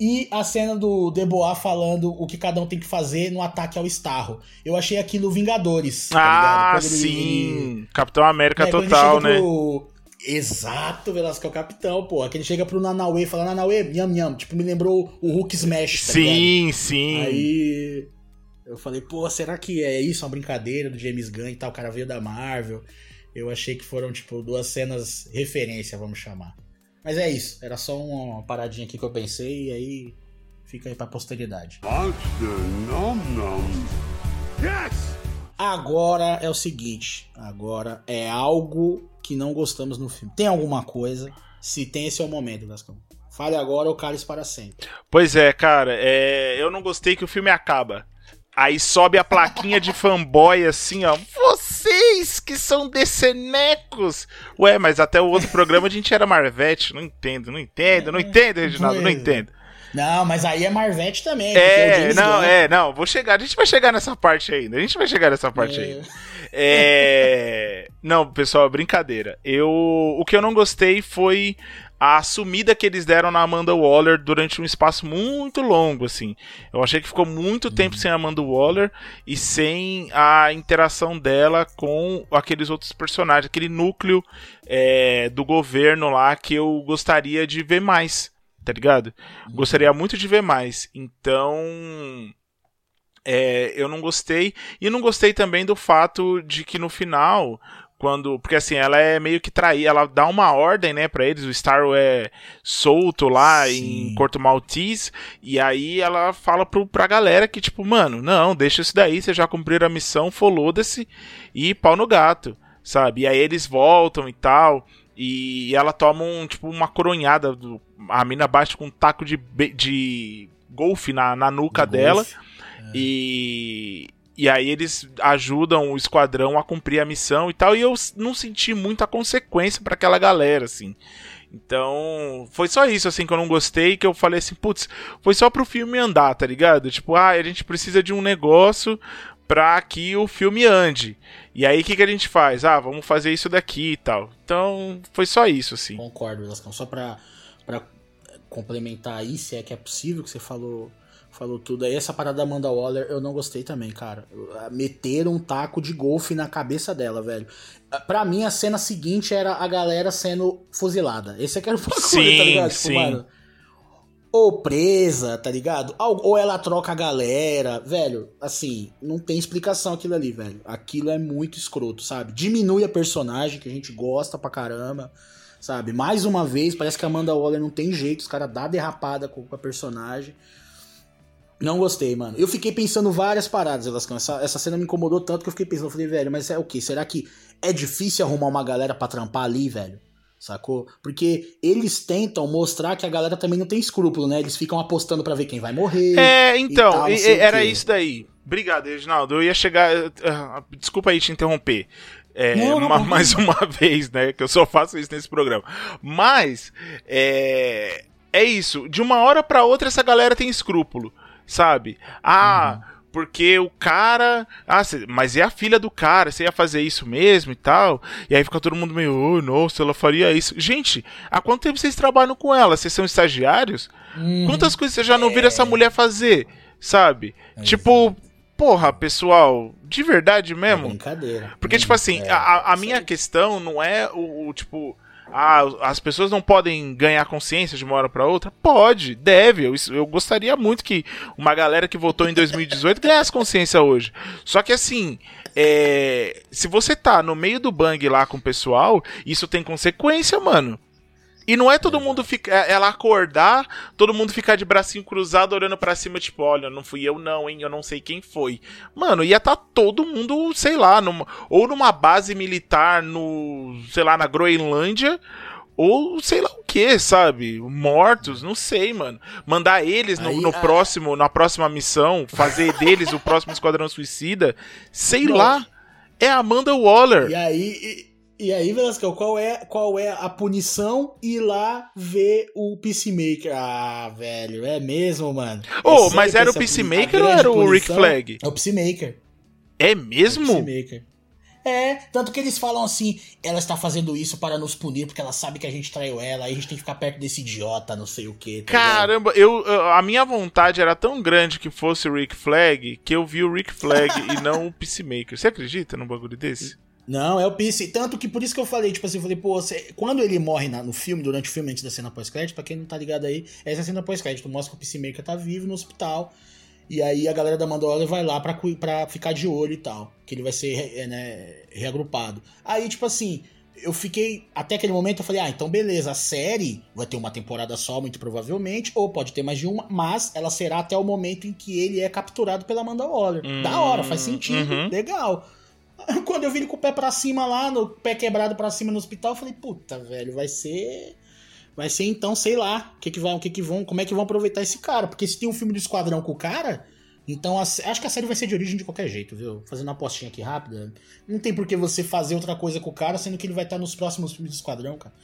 E a cena do Debois falando o que cada um tem que fazer no ataque ao Starro. Eu achei aquilo Vingadores. tá ah, ligado? Quando ele- sim. Capitão América é, total, né? pro- Exato, Velasco é o capitão, pô. Que ele chega pro Nanauê e fala, Nanauê, nham nham. Tipo, me lembrou o Hulk Smash, tá ligado? sim, sim. Aí eu falei, pô, será que é isso? Uma brincadeira do James Gunn e tal? O cara veio da Marvel. Eu achei que foram, tipo, duas cenas referência, vamos chamar. Mas é isso. Era só uma paradinha aqui que eu pensei e aí fica aí pra posteridade. Monster Nom Nom. Yes! Agora é o seguinte. Agora é algo que não gostamos no filme. Tem alguma coisa? Se tem, esse é o momento, Gascão. Fale agora ou cale para sempre. Pois é, cara, é, eu não gostei que o filme acaba. Aí sobe a plaquinha de fanboy assim, ó. Vocês que são decenecos! Ué, mas até o outro programa a gente era Marvete. Não entendo, não entendo, não entendo, Reginaldo, não é. entendo. Não, mas aí é Marvete também. É, James não, Gunn- é, não, vou chegar. A gente vai chegar nessa parte ainda. A gente vai chegar nessa parte É. ainda. É. [LAUGHS] Não, pessoal, brincadeira. Eu. O que eu não gostei foi a sumida que eles deram na Amanda Waller durante um espaço muito longo, assim. Eu achei que ficou muito tempo sem a Amanda Waller e sem a interação dela com aqueles outros personagens, aquele núcleo é, do governo lá que eu gostaria de ver mais, tá ligado? Gostaria muito de ver mais. Então. É, eu não gostei. E não gostei também do fato de que no final quando porque assim ela é meio que trair ela dá uma ordem né para eles o Starro é solto lá Sim. em Corto Maltese e aí ela fala pro, pra galera que tipo mano não deixa isso daí você já cumpriram a missão foloda-se e pau no gato sabe e aí eles voltam e tal e ela toma um tipo uma coronhada do, a mina bate com um taco de de golfe na, na nuca de dela. É. e e aí eles ajudam o esquadrão a cumprir a missão e tal. E eu não senti muita consequência para aquela galera, assim. Então, foi só isso, assim, que eu não gostei, que eu falei assim, putz, foi só pro filme andar, tá ligado? Tipo, ah, a gente precisa de um negócio pra que o filme ande. E aí, o que, que a gente faz? Ah, vamos fazer isso daqui e tal. Então, foi só isso, assim. Concordo, Lascão. Só pra, pra complementar aí, se é que é possível, que você falou falou tudo. Aí essa parada da Amanda Waller eu não gostei também, cara. Meteram um taco de golfe na cabeça dela, velho. Pra mim, a cena seguinte era a galera sendo fuzilada. Esse é que era o bagulho, tá ligado? Tipo, sim. mano, ou presa, tá ligado? Ou ela troca a galera. Velho, assim, não tem explicação aquilo ali, velho. Aquilo é muito escroto, sabe? Diminui a personagem, que a gente gosta pra caramba, sabe? Mais uma vez, parece que a Amanda Waller não tem jeito, os caras dá derrapada com a personagem. Não gostei, mano. Eu fiquei pensando várias paradas, Elascão. Essa, essa cena me incomodou tanto que eu fiquei pensando, eu falei, velho, mas é o quê? Será que é difícil arrumar uma galera para trampar ali, velho? Sacou? Porque eles tentam mostrar que a galera também não tem escrúpulo, né? Eles ficam apostando para ver quem vai morrer. É, então, tal, era isso daí. Obrigado, Reginaldo. Eu ia chegar. Uh, desculpa aí te interromper. É, não, não, uma, mais uma [LAUGHS] vez, né? Que eu só faço isso nesse programa. Mas, é, é isso. De uma hora para outra, essa galera tem escrúpulo sabe? Ah, uhum. porque o cara. Ah, mas é a filha do cara, você ia fazer isso mesmo e tal. E aí fica todo mundo meio, oh, nossa, ela faria isso. Gente, há quanto tempo vocês trabalham com ela? Vocês são estagiários? Uhum. Quantas coisas vocês já não viram é... essa mulher fazer? Sabe? É tipo, porra, pessoal, de verdade mesmo? É brincadeira. Porque, tipo assim, é. a, a minha questão não é o, o tipo ah, as pessoas não podem ganhar consciência de uma hora para outra? Pode, deve. Eu, eu gostaria muito que uma galera que votou em 2018 ganhasse consciência hoje. Só que assim, é, se você tá no meio do bang lá com o pessoal, isso tem consequência, mano. E não é todo mundo ficar, é, ela acordar, todo mundo ficar de bracinho cruzado olhando para cima, tipo, olha, não fui eu não, hein, eu não sei quem foi. Mano, ia tá todo mundo, sei lá, numa, ou numa base militar no, sei lá, na Groenlândia, ou sei lá o que, sabe? Mortos, não sei, mano. Mandar eles no, Aí, no próximo, na próxima missão, fazer deles o próximo Esquadrão Suicida, sei não. lá. É Amanda Waller. E aí, e aí, Velasco, qual é, qual é a punição? Ir lá ver o Peacemaker. Ah, velho, é mesmo, mano. Ô, oh, mas era o Peacemaker ou era o Rick Flag? É o Peacemaker. É mesmo? É o Peacemaker. É, tanto que eles falam assim, ela está fazendo isso para nos punir, porque ela sabe que a gente traiu ela, aí a gente tem que ficar perto desse idiota, não sei o que. Tá Caramba, eu, a minha vontade era tão grande que fosse o Rick Flag, que eu vi o Rick Flag [LAUGHS] e não o Peacemaker. Você acredita num bagulho desse? Não, é o Pierce. Tanto que por isso que eu falei, tipo assim, eu falei, pô, você... quando ele morre na, no filme, durante o filme, antes da cena pós-crédito, pra quem não tá ligado aí, essa é a cena pós-crédito mostra que o Peacemaker tá vivo no hospital. E aí a galera da Mandalorian vai lá pra, pra ficar de olho e tal. Que ele vai ser é, né, reagrupado. Aí, tipo assim, eu fiquei. Até aquele momento eu falei, ah, então beleza, a série vai ter uma temporada só, muito provavelmente, ou pode ter mais de uma, mas ela será até o momento em que ele é capturado pela Mandalorian. Hum, da hora, faz sentido, uhum. legal. [LAUGHS] Quando eu vi ele com o pé pra cima lá, no pé quebrado pra cima no hospital, eu falei, puta, velho, vai ser. Vai ser então, sei lá, o que que vão, que que vão, como é que vão aproveitar esse cara? Porque se tem um filme do Esquadrão com o cara, então acho que a série vai ser de origem de qualquer jeito, viu? Fazendo uma apostinha aqui rápida. Não tem por que você fazer outra coisa com o cara, sendo que ele vai estar nos próximos filmes do Esquadrão, cara.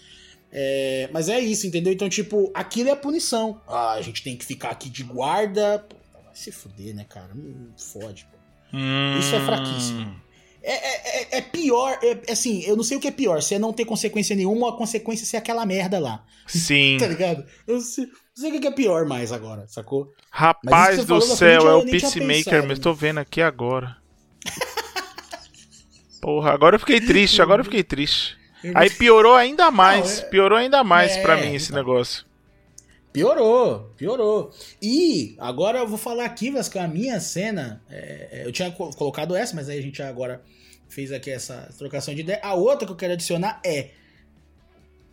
É, mas é isso, entendeu? Então, tipo, aquilo é a punição. Ah, a gente tem que ficar aqui de guarda. Pô, vai se fuder, né, cara? Hum, fode, pô. Hum... Isso é fraquíssimo. É, é, é- é pior, é, assim, eu não sei o que é pior, se é não ter consequência nenhuma ou a consequência ser aquela merda lá. Sim. [LAUGHS] Tá ligado? Eu não sei, não sei o que é pior mais agora, sacou? Rapaz do céu, frente, é o Peacemaker, mas tô vendo aqui agora. [LAUGHS] Porra, agora eu fiquei triste, agora eu fiquei triste. Aí piorou ainda mais, Não, é- piorou ainda mais é, pra mim esse então. negócio. Piorou, piorou. E agora eu vou falar aqui, Vasco, a minha cena. é, é, eu tinha co- colocado essa, mas aí a gente agora fez aqui essa trocação de ideia. A outra que eu quero adicionar é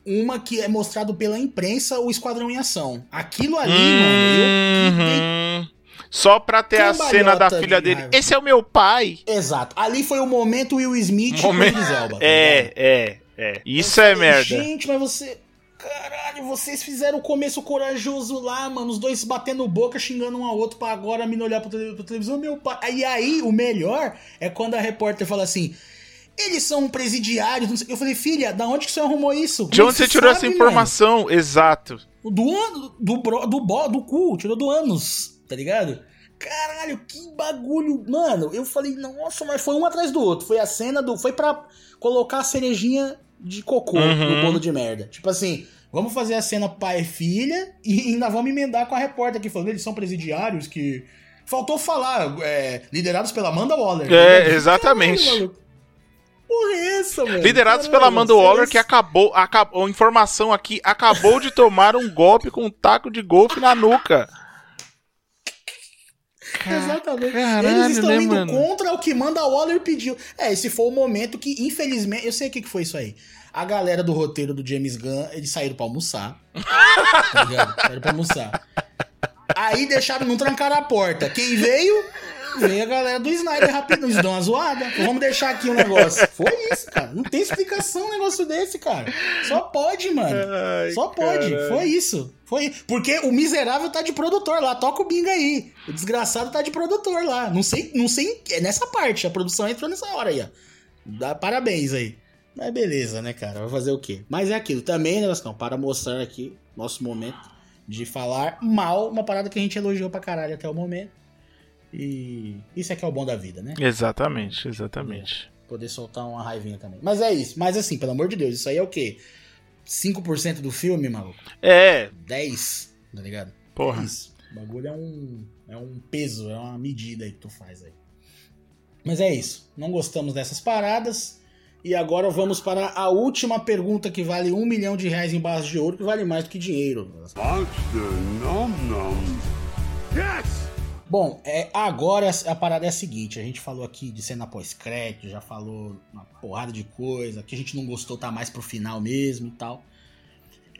uma que é mostrado pela imprensa o Esquadrão em Ação. Aquilo ali, mano, eu Uhum. Só pra ter a cena da de filha dele. raiva. Esse é o meu pai. Exato. Ali foi o momento Will Smith Momento- Idris Elba. tá? É, é, é. Isso Eu é falei, merda. Gente, mas você. Caralho, vocês fizeram o começo corajoso lá, mano. Os dois batendo boca, xingando um ao outro pra agora me olhar pro, tele- televisão, meu pai. Aí, aí, o melhor é quando a repórter fala assim. Eles são presidiários. não sei o quê." Eu falei, filha, da onde que você arrumou isso? De onde você tirou sabe, essa informação? Exato. mano? Do ano, do, bro, do, bo, do cu, tirou do ânus, tá ligado? Caralho, que bagulho. Mano, eu falei, nossa, mas foi um atrás do outro. Foi a cena do. Foi pra colocar a cerejinha de cocô Uhum. no bolo de merda. Tipo assim, vamos fazer a cena pai e filha e ainda vamos emendar com a repórter aqui falando, eles são presidiários que. Faltou falar, é, liderados pela Amanda Waller. É, exatamente. Caralho. Porra, é essa, mano? Liderados Caralho, pela Amanda Waller, que acabou, acabou. Informação aqui, acabou de tomar um golpe com um taco de golfe na nuca. Exatamente. Caralho, Eles estão né, indo mano? contra o que Manda Waller pediu. É, esse foi o momento que, infelizmente, eu sei o que que foi isso aí. A galera do roteiro do James Gunn, eles saíram pra almoçar. tá ligado? Saíram pra almoçar. Aí deixaram, não trancaram a porta. Quem veio? Veio a galera do Snyder rapidinho. Eles dão uma zoada. Vamos deixar aqui o negócio. Foi isso, cara. Não tem explicação um negócio desse, cara. Só pode, mano. Ai, Só pode, caralho. foi isso. Foi Porque o miserável tá de produtor lá, toca o binga aí. O desgraçado tá de produtor lá. Não sei, não sei, é nessa parte, a produção entrou nessa hora aí, ó. Dá parabéns aí. Mas beleza, né, cara? Vai fazer o quê? Mas é aquilo também, né, Vascão? Para mostrar aqui nosso momento de falar mal uma parada que a gente elogiou pra caralho até o momento. E isso é que é o bom da vida, né? Exatamente, exatamente. Poder soltar uma raivinha também. Mas é isso. Mas assim, pelo amor de Deus, isso aí é o quê? 5% do filme, maluco? É, 10, tá ligado? porra. É isso. O bagulho é um, é um peso, é uma medida aí que tu faz aí. Mas é isso. Não gostamos dessas paradas. E agora vamos para a última pergunta que vale um milhão de reais em barras de ouro, que vale mais do que dinheiro. Monster Num Nums. Yes! Bom, é, agora a parada é a seguinte: a gente falou aqui de cena pós-crédito, já falou uma porrada de coisa, que a gente não gostou, tá mais pro final mesmo e tal.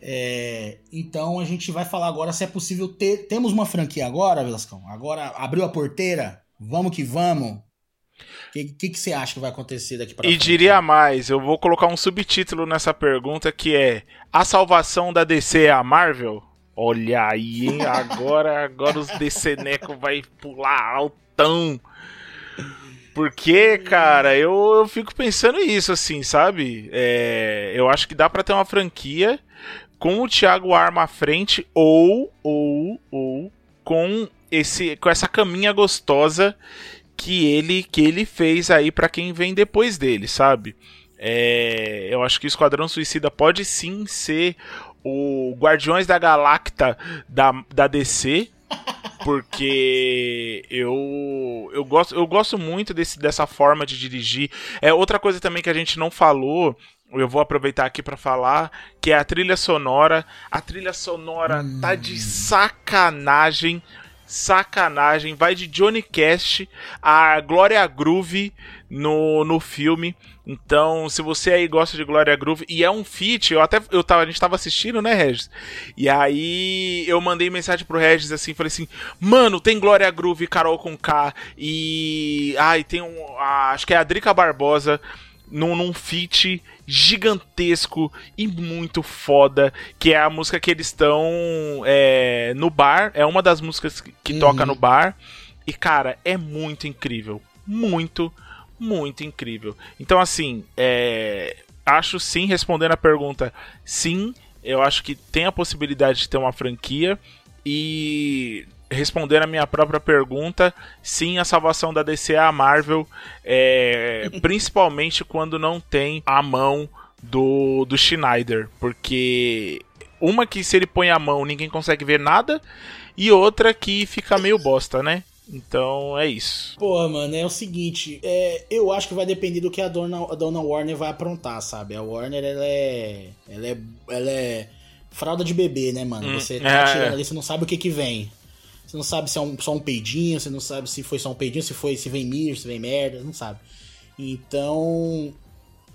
É, então a gente vai falar agora se é possível ter. Temos uma franquia agora, Velascão? Agora abriu a porteira? Vamos que vamos. O que, que, que você acha que vai acontecer daqui pra E frente? diria mais, eu vou colocar um subtítulo nessa pergunta que é: A salvação da DC é a Marvel? Olha aí, hein? Agora, agora os DC Neco vai pular altão. Porque, cara, eu, eu fico pensando isso, assim, sabe? É, eu acho que dá pra ter uma franquia com o Thiago Arma à frente ou, ou, ou com, esse, com essa caminha gostosa que ele, que ele fez aí pra quem vem depois dele, sabe? É, eu acho que o Esquadrão Suicida pode sim ser o Guardiões da Galacta da, da DC, porque eu, eu, gosto, eu gosto muito desse, dessa forma de dirigir. É outra coisa também que a gente não falou. Eu vou aproveitar aqui para falar que é a trilha sonora. A trilha sonora tá de sacanagem, sacanagem. Vai de Johnny Cash a Glória Groove no, no filme. Então, se você aí gosta de Glória Groove, e é um feat, eu até eu tava, a gente tava assistindo, né, Regis? E aí eu mandei mensagem pro Regis assim, falei assim: "Mano, tem Glória Groove, Carol com K e ai, tem um, a- acho que é a Drica Barbosa num, num feat gigantesco e muito foda, que é a música que eles estão é, no bar, é uma das músicas que, que Uhum. toca no bar. E cara, é muito incrível, muito muito incrível. Então, assim, é, acho sim, respondendo a pergunta, sim, eu acho que tem a possibilidade de ter uma franquia e respondendo a minha própria pergunta, sim, a salvação da DC é a Marvel, é, [LAUGHS] principalmente quando não tem a mão do, do Schneider, porque uma que se ele põe a mão ninguém consegue ver nada, e outra que fica meio bosta, né? Então é isso. Pô, mano, é o seguinte, é, eu acho que vai depender do que a dona, a dona Warner vai aprontar, sabe? A Warner, ela é. Ela é. Ela é fralda de bebê, né, mano? Hum, você tá é, tirando ali, você não sabe o que que vem. Você não sabe se é um, só um peidinho, você não sabe se foi só um peidinho, se foi se vem mir, se vem merda, não sabe. Então,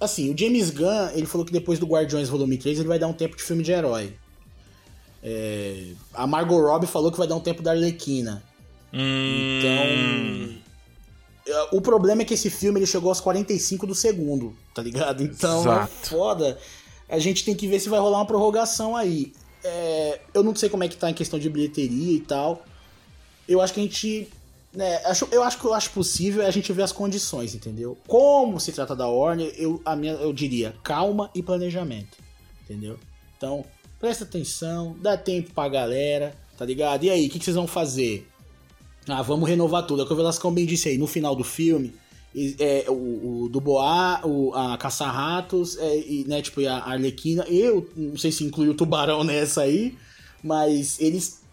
assim, o James Gunn, ele falou que depois do Guardiões Volume 3 ele vai dar um tempo de filme de herói. É, a Margot Robbie falou que vai dar um tempo da Arlequina. Hum... Então, é, o problema é que esse filme ele chegou aos 45 do segundo, tá ligado? Então, é Exato. é foda. A gente tem que ver se vai rolar uma prorrogação aí. É, eu não sei como é que tá em questão de bilheteria e tal eu acho que a gente. Né, acho, eu acho que eu acho possível a gente ver as condições, entendeu? Como se trata da Warner, eu, a minha, eu diria calma e planejamento, entendeu? Então, presta atenção, dá tempo pra galera, tá ligado? E aí, o que, que, vocês vão fazer? Ah, vamos renovar tudo. É o que o Velascão bem disse aí, no final do filme, é, o, o Dubois, o, a Caça-Ratos, é, e, né, tipo, a Arlequina, eu não sei se inclui o Tubarão nessa aí, mas eles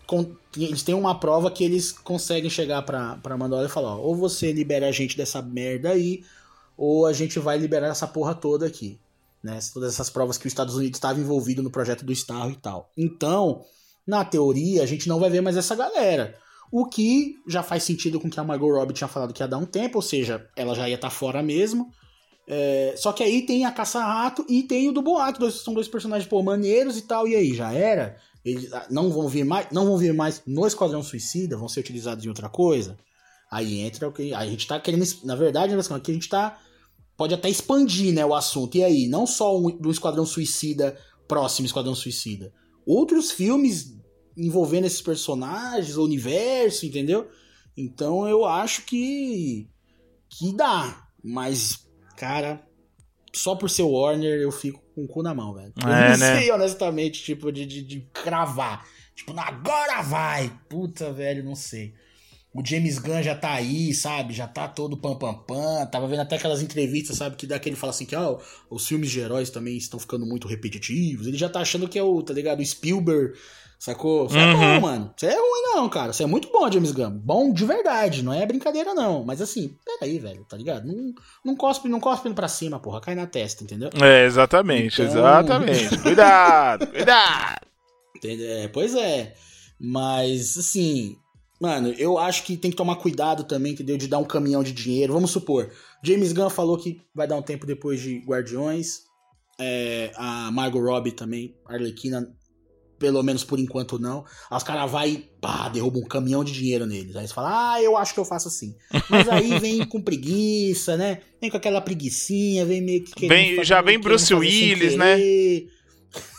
eles têm uma prova que eles conseguem chegar pra, pra Mandalorian e falar, ó, ou você libera a gente dessa merda aí, ou a gente vai liberar essa porra toda aqui. Né? Todas essas provas que os Estados Unidos estava envolvido no projeto do Starro e tal. Então, na teoria, a gente não vai ver mais essa galera. O que já faz sentido com o que a Margot Robbie tinha falado que ia dar um tempo, ou seja, ela já ia estar tá fora mesmo. É, só que aí tem a Caça-Rato e tem o do Boato, dois, são dois personagens pô, maneiros e tal, e aí, já era? eles ah, não vão vir mais, não vão vir mais no Esquadrão Suicida, vão ser utilizados em outra coisa. Aí entra o que a gente tá querendo, na verdade, aqui a gente tá pode até expandir, né, o assunto. E aí, não só do Esquadrão Suicida próximo Esquadrão Suicida, outros filmes envolvendo esses personagens, o universo, entendeu? Então eu acho que que dá, mas cara, só por ser Warner eu fico com o cu na mão, velho. Eu é, não né? sei, honestamente, tipo, de, de, de cravar. Tipo, agora vai! Puta, velho, não sei. O James Gunn já tá aí, sabe? Já tá todo pam pam pam. Tava vendo até aquelas entrevistas, sabe? Que daquele fala assim que, ó, os filmes de heróis também estão ficando muito repetitivos. Ele já tá achando que é o, tá ligado? O Spielberg Sacou? Você é uhum. é bom, mano. Você é ruim, não, cara. Você é muito bom, James Gunn. Bom de verdade, não é brincadeira, não. Mas assim, peraí, velho, tá ligado? Não, não cospe, não cospe pra cima, porra. Cai na testa, entendeu? É, exatamente, então... exatamente. cuidado, cuidado. [LAUGHS] É, pois é. Mas, assim, mano, eu acho que tem que tomar cuidado também, entendeu? De dar um caminhão de dinheiro. Vamos supor, James Gunn falou que vai dar um tempo depois de Guardiões. É, a Margot Robbie também, Arlequina, pelo menos por enquanto não. Aí os caras vai e pá, derruba um caminhão de dinheiro neles. Aí eles falam, ah, eu acho que eu faço assim. [LAUGHS] Mas aí vem com preguiça, né? Vem com aquela preguicinha, vem meio que. Vem, já vem Bruce Willis, né?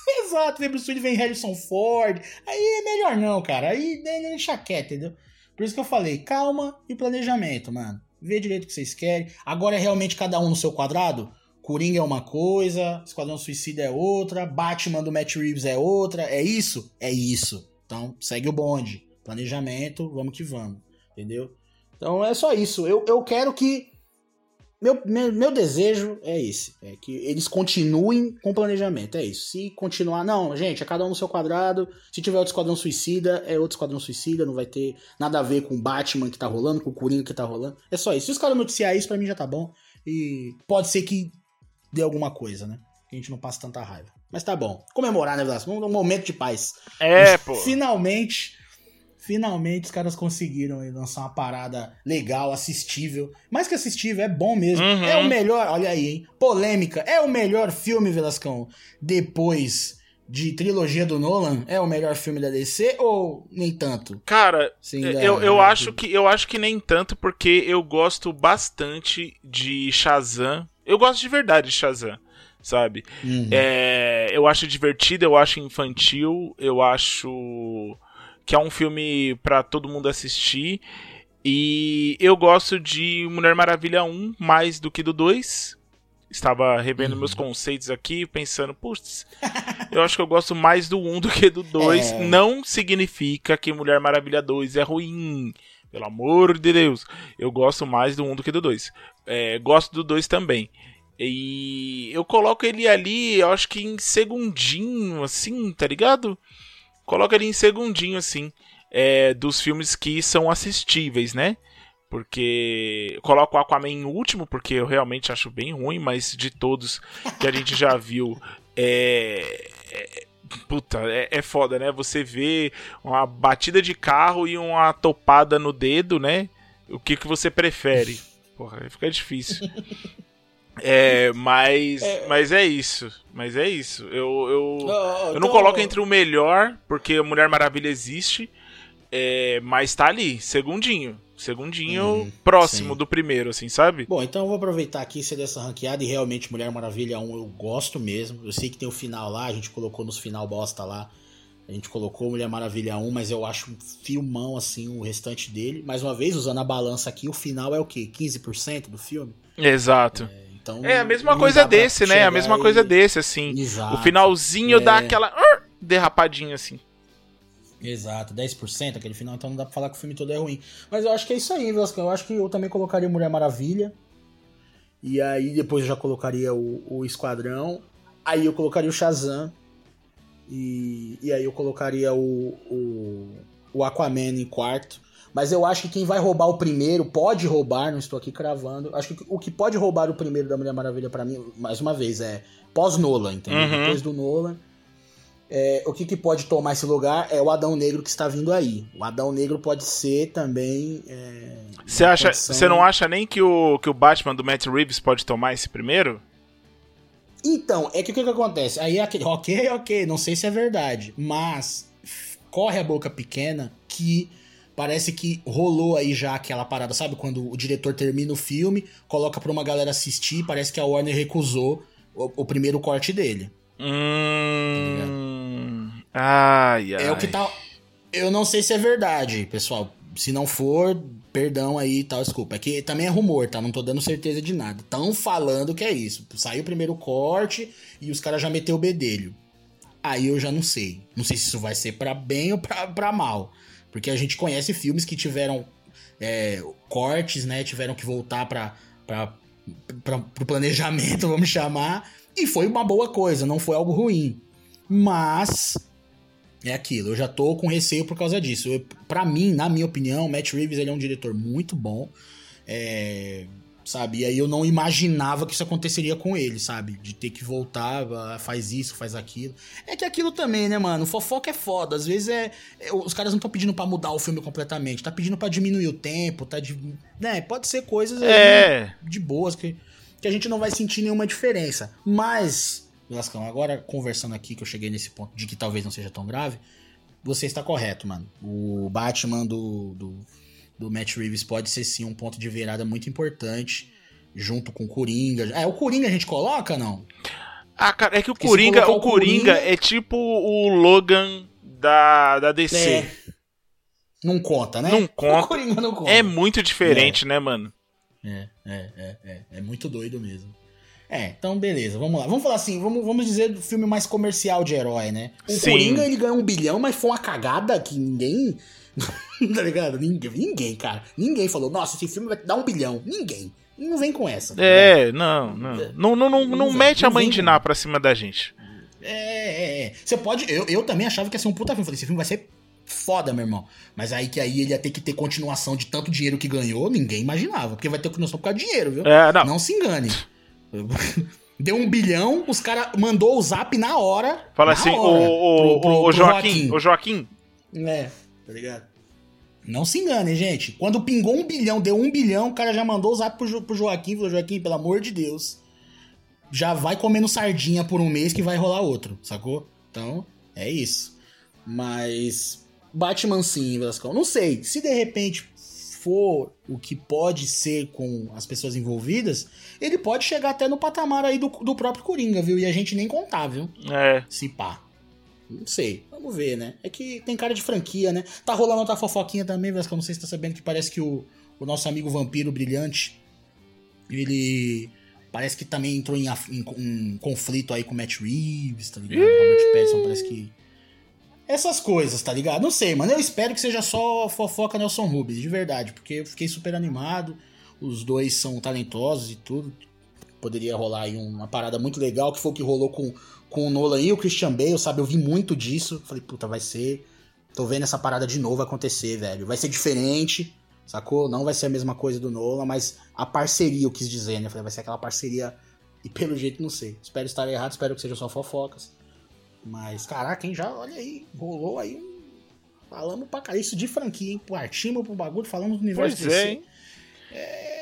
[LAUGHS] Exato, vem Bruce Willis, vem Harrison Ford. Aí é melhor não, cara. Aí deixa quieto, entendeu? Por isso que eu falei, calma e planejamento, mano. Vê direito o que vocês querem. Agora é realmente cada um no seu quadrado? Coringa é uma coisa, Esquadrão Suicida é outra, Batman do Matt Reeves é outra. É isso? É isso. Então, segue o bonde. Planejamento, vamos que vamos. Entendeu? Então é só isso. Eu, eu quero que. Meu, meu, meu desejo é esse. É que eles continuem com planejamento. É isso. Se continuar. Não, gente, é cada um no seu quadrado. Se tiver outro Esquadrão Suicida, é outro Esquadrão Suicida. Não vai ter nada a ver com o Batman que tá rolando, com o Coringa que tá rolando. É só isso. Se os caras noticiar isso, pra mim já tá bom. E pode ser que dê alguma coisa, né? Que a gente não passe tanta raiva. Mas tá bom. Comemorar, né, Velasco? Um, momento de paz. É, pô. Finalmente, finalmente os caras conseguiram lançar uma parada legal, assistível. Mais que assistível, é bom mesmo. Uhum. É o melhor, olha aí, hein? Polêmica. É o melhor filme, Velascão, depois de trilogia do Nolan é o melhor filme da DC ou nem tanto? Cara, eu, eu, acho que, eu acho que nem tanto porque eu gosto bastante de Shazam eu gosto de verdade de Shazam, sabe? Uhum. É, eu acho divertido, eu acho infantil, eu acho que é um filme para todo mundo assistir. E eu gosto de Mulher Maravilha 1 mais do que do 2. estava revendo meus conceitos aqui, pensando, putz, eu acho que eu gosto mais do 1 do que do 2. É. Não significa que Mulher Maravilha 2 é ruim. Pelo amor de Deus. Eu gosto mais do 1 do que do 2. É, gosto do 2 também. E eu coloco ele ali, eu acho que em segundinho, assim, tá ligado? Coloco ele em segundinho, assim, é, dos filmes que são assistíveis, né? Porque coloco o Aquaman em último, porque eu realmente acho bem ruim, mas de todos que a gente já [LAUGHS] viu, é. é- puta, é, é foda, né? Você vê uma batida de carro e uma topada no dedo, né? O que, que você prefere? [LAUGHS] Porra, aí fica difícil. [LAUGHS] É, mas, mas é isso. Mas é isso. Eu, eu, Oh, eu não coloco entre o melhor, porque Mulher Maravilha existe, é, mas tá ali, segundinho. Segundinho Uhum, próximo sim. do primeiro, assim, sabe? Bom, então eu vou aproveitar aqui ser dessa ranqueada e realmente Mulher Maravilha 1 eu gosto mesmo. Eu sei que tem o final lá, a gente colocou nos final bosta lá. A gente colocou Mulher Maravilha 1, mas eu acho um filmão assim o restante dele. Mais uma vez, usando a balança aqui, o final é o quê? 15% do filme? Exato. Então, É a mesma coisa dá desse, né? A chegar mesma e- coisa desse, assim. Exato. O finalzinho dá É. aquela "Ar", derrapadinha, assim. Exato, 10% aquele final, então não dá pra falar que o filme todo é ruim. Mas eu acho que é isso aí, Velasco. Eu acho que eu também colocaria Mulher Maravilha. E aí depois eu já colocaria o, o Esquadrão. Aí eu colocaria o Shazam. E, e aí eu colocaria o, o, o Aquaman em quarto. Mas eu acho que quem vai roubar o primeiro, pode roubar, não estou aqui cravando. Acho que o que pode roubar o primeiro da Mulher Maravilha pra mim, mais uma vez, é pós-Nolan, entendeu? Uhum. Depois do Nolan. É, o que, que pode tomar esse lugar é o Adão Negro que está vindo aí. O Adão Negro pode ser também. é, Você uma acha, condição- você não acha nem que o, que o Batman do Matt Reeves pode tomar esse primeiro? Então, é que o que, que acontece? Aí é aquele, ok, ok, não sei se é verdade, mas corre a boca pequena que parece que rolou aí já aquela parada, sabe? Quando o diretor termina o filme, coloca pra uma galera assistir, parece que a Warner recusou o, o primeiro corte dele. Hum. Ai, ai. É o que tá. Eu não sei se é verdade, pessoal. Se não for, perdão aí e tal, desculpa. É que também é rumor, tá? Não tô dando certeza de nada. Tão falando que é isso. Saiu o primeiro corte e os caras já meteu o bedelho. Aí eu já não sei. Não sei se isso vai ser pra bem ou pra, pra mal. Porque a gente conhece filmes que tiveram é, cortes, né? Tiveram que voltar pra, pro planejamento, [LAUGHS] vamos chamar. E foi uma boa coisa, não foi algo ruim. Mas é aquilo, eu já tô com receio por causa disso. Pra mim, na minha opinião, Matt Reeves ele é um diretor muito bom. É, sabe? E aí eu não imaginava que isso aconteceria com ele, sabe? De ter que voltar, ah, faz isso, faz aquilo. É que aquilo também, né, mano? Fofoca é foda. Às vezes é. é, os caras não estão pedindo pra mudar o filme completamente. Tá pedindo pra diminuir o tempo, tá de. Né? Pode ser coisas É. de boas que, que a gente não vai sentir nenhuma diferença. Mas, Velascão, agora conversando aqui, que eu cheguei nesse ponto de que talvez não seja tão grave, você está correto, mano. O Batman do, do, do Matt Reeves pode ser sim um ponto de virada muito importante, junto com o Coringa. É, o Coringa a gente coloca, não? Ah, cara, é que o Porque Coringa, o Coringa Coringa- é tipo o Logan da, da DC. É. Não conta, né? Não conta. O Coringa não conta. É muito diferente, né, mano? É, é, é, é. É muito doido mesmo. É, então beleza, vamos lá. Vamos falar assim, vamos, vamos dizer do filme mais comercial de herói, né? O Sim. Coringa, ele ganhou um bilhão, mas foi uma cagada que ninguém... [LAUGHS] tá ligado? Ninguém, ninguém, cara. Ninguém falou, nossa, esse filme vai dar um bilhão. Ninguém. Não vem com essa. tá? É, não, não. Não, não, não, não Não vem, mete a mãe de. Ná pra cima da gente. É, é, é. Você pode. Eu, eu também achava que ia ser um puta filme. Falei, esse filme vai ser foda, meu irmão. Mas aí que aí ele ia ter que ter continuação de tanto dinheiro que ganhou, ninguém imaginava. Porque vai ter continuação por causa de dinheiro, viu? É, não. Não se engane. [LAUGHS] Deu um bilhão, os caras mandou o zap na hora. Fala na assim, hora, o, o, pro- pro- o, pro Joaquim, o Joaquim. É, tá ligado? Não se engane, gente. Quando pingou um bilhão, deu um bilhão, o cara já mandou o zap pro, Jo- pro Joaquim. Falou, Joaquim, pelo amor de Deus. Já vai comendo sardinha por um mês que vai rolar outro, sacou? Então, é isso. Mas. Batman sim, Velascão. Não sei. Se de repente for o que pode ser com as pessoas envolvidas, ele pode chegar até no patamar aí do, do próprio Coringa, viu? E a gente nem contar, viu? É. Se pá. Não sei. Vamos ver, né? É que tem cara de franquia, né? Tá rolando outra fofoquinha também, Vasco. Não sei se tá sabendo que parece que o, o nosso amigo vampiro brilhante. Ele. Parece que também entrou em, em- em conflito aí com o Matt Reeves, tá ligado? Robert Pattinson parece que. Essas coisas, tá ligado? Não sei, mano. Eu espero que seja só fofoca Nelson Rubens, de verdade, porque eu fiquei super animado. Os dois são talentosos e tudo. Poderia rolar aí uma parada muito legal, que foi o que rolou com, com o Nolan e o Christian Bale, sabe? Eu vi muito disso. Falei, puta, vai ser. Tô vendo essa parada de novo acontecer, velho. Vai ser diferente, sacou? Não vai ser a mesma coisa do Nolan, mas a parceria, eu quis dizer, né? Falei, vai ser aquela parceria. E pelo jeito, não sei. Espero estar errado, espero que seja só fofocas. Mas, caraca, hein? Já, olha aí, rolou aí um. Falamos pra caralho. Isso de franquia, hein? Partimos pro bagulho, falamos do universo Pois é, DC. hein?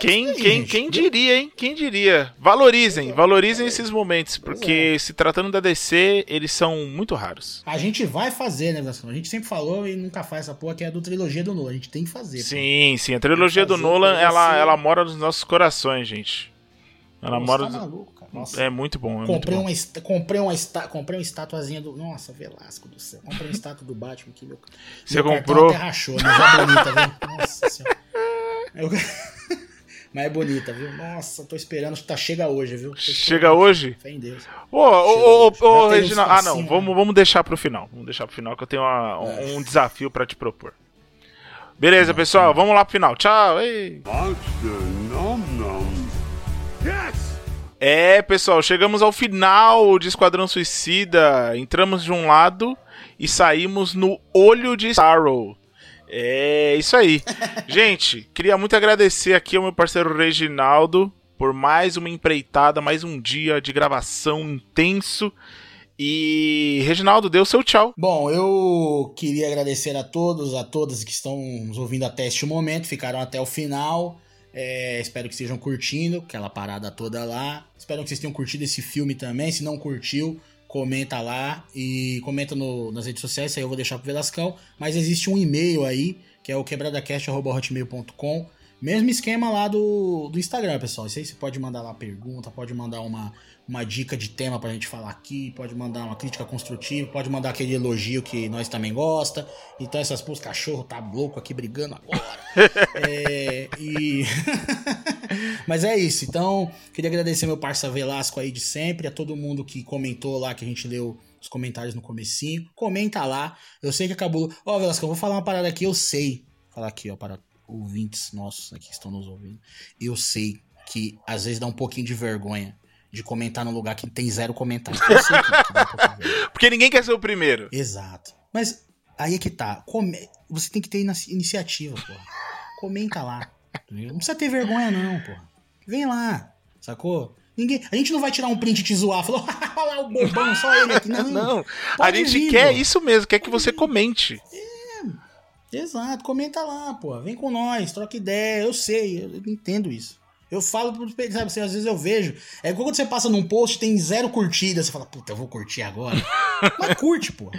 Quem, quem, quem diria, hein? Quem diria? Valorizem, valorizem esses momentos, porque se tratando da DC, eles são muito raros. A gente vai fazer, né, Vasco? A gente sempre falou e nunca faz essa porra que é do trilogia do Nolan. A gente tem que fazer. pô. Sim, sim, a trilogia do Nolan, ela, ela mora nos nossos corações, gente. Ela Pô, mora. tá maluco, cara. Nossa. É muito bom, é muito comprei, bom. uma, comprei, uma esta- comprei uma estatuazinha do. Nossa, Velasco do céu. Comprei uma estátua do Batman aqui, meu. Você meu comprou? Até rachou, mas é bonita, viu? Nossa senhora. Eu- [LAUGHS] mas é bonita, viu? Nossa, tô esperando. Tá, chega hoje, viu? Chega hoje? Fé em Deus. Ô, ô, ô, ô. Ah, não, vamos, vamos deixar pro final. Vamos deixar pro final que eu tenho uma- um, um desafio pra te propor. Beleza, pessoal, vamos lá pro final. Tchau. ei. É, pessoal, chegamos ao final de Esquadrão Suicida. Entramos de um lado e saímos no olho de Starrow. É isso aí. [LAUGHS] Gente, queria muito agradecer aqui ao meu parceiro Reginaldo por mais uma empreitada, mais um dia de gravação intenso. E Reginaldo, dê o seu tchau. Bom, eu queria agradecer a todos, a todas que estão nos ouvindo até este momento, ficaram até o final. É, espero que estejam curtindo aquela parada toda lá. Espero que vocês tenham curtido esse filme também. Se não curtiu, comenta lá e comenta no- nas redes sociais. Aí eu vou deixar pro Velascão. Mas existe um e-mail aí, que é o quebradacast.hotmail.com. Mesmo esquema lá do, do Instagram, pessoal. Isso aí você pode mandar lá pergunta, pode mandar uma, uma dica de tema pra gente falar aqui, pode mandar uma crítica construtiva, pode mandar aquele elogio que nós também gosta. Então essas pô, cachorro tá louco aqui brigando agora. [LAUGHS] É, e [LAUGHS] Mas é isso. Então, queria agradecer meu parça Velasco aí de sempre, a todo mundo que comentou lá que a gente leu os comentários no comecinho. Comenta lá. Eu sei que acabou. Ó, Velasco, eu vou falar uma parada aqui, eu sei. Vou falar aqui, ó, para ouvintes nossos aqui que estão nos ouvindo. Eu sei que às vezes dá um pouquinho de vergonha de comentar num lugar que tem zero comentário. [LAUGHS] Que. Porque ninguém quer ser o primeiro. Exato. Mas aí é que tá. Come- Você tem que ter iniciativa, porra. Comenta lá. Não precisa ter vergonha, não, porra. Vem lá, sacou? Ninguém... A gente não vai tirar um print e te zoar. Falou, [LAUGHS] olha lá o bobão, só ele aqui. Não, Não, a gente vir, quer pô. isso mesmo, quer que você comente. Exato, comenta lá, pô. Vem com nós, troca ideia. Eu sei, eu entendo isso. Eu falo por experiência, sabe? Assim, às vezes eu vejo. É igual quando você passa num post tem zero curtidas. Você fala, puta, eu vou curtir agora. [LAUGHS] Mas curte, pô.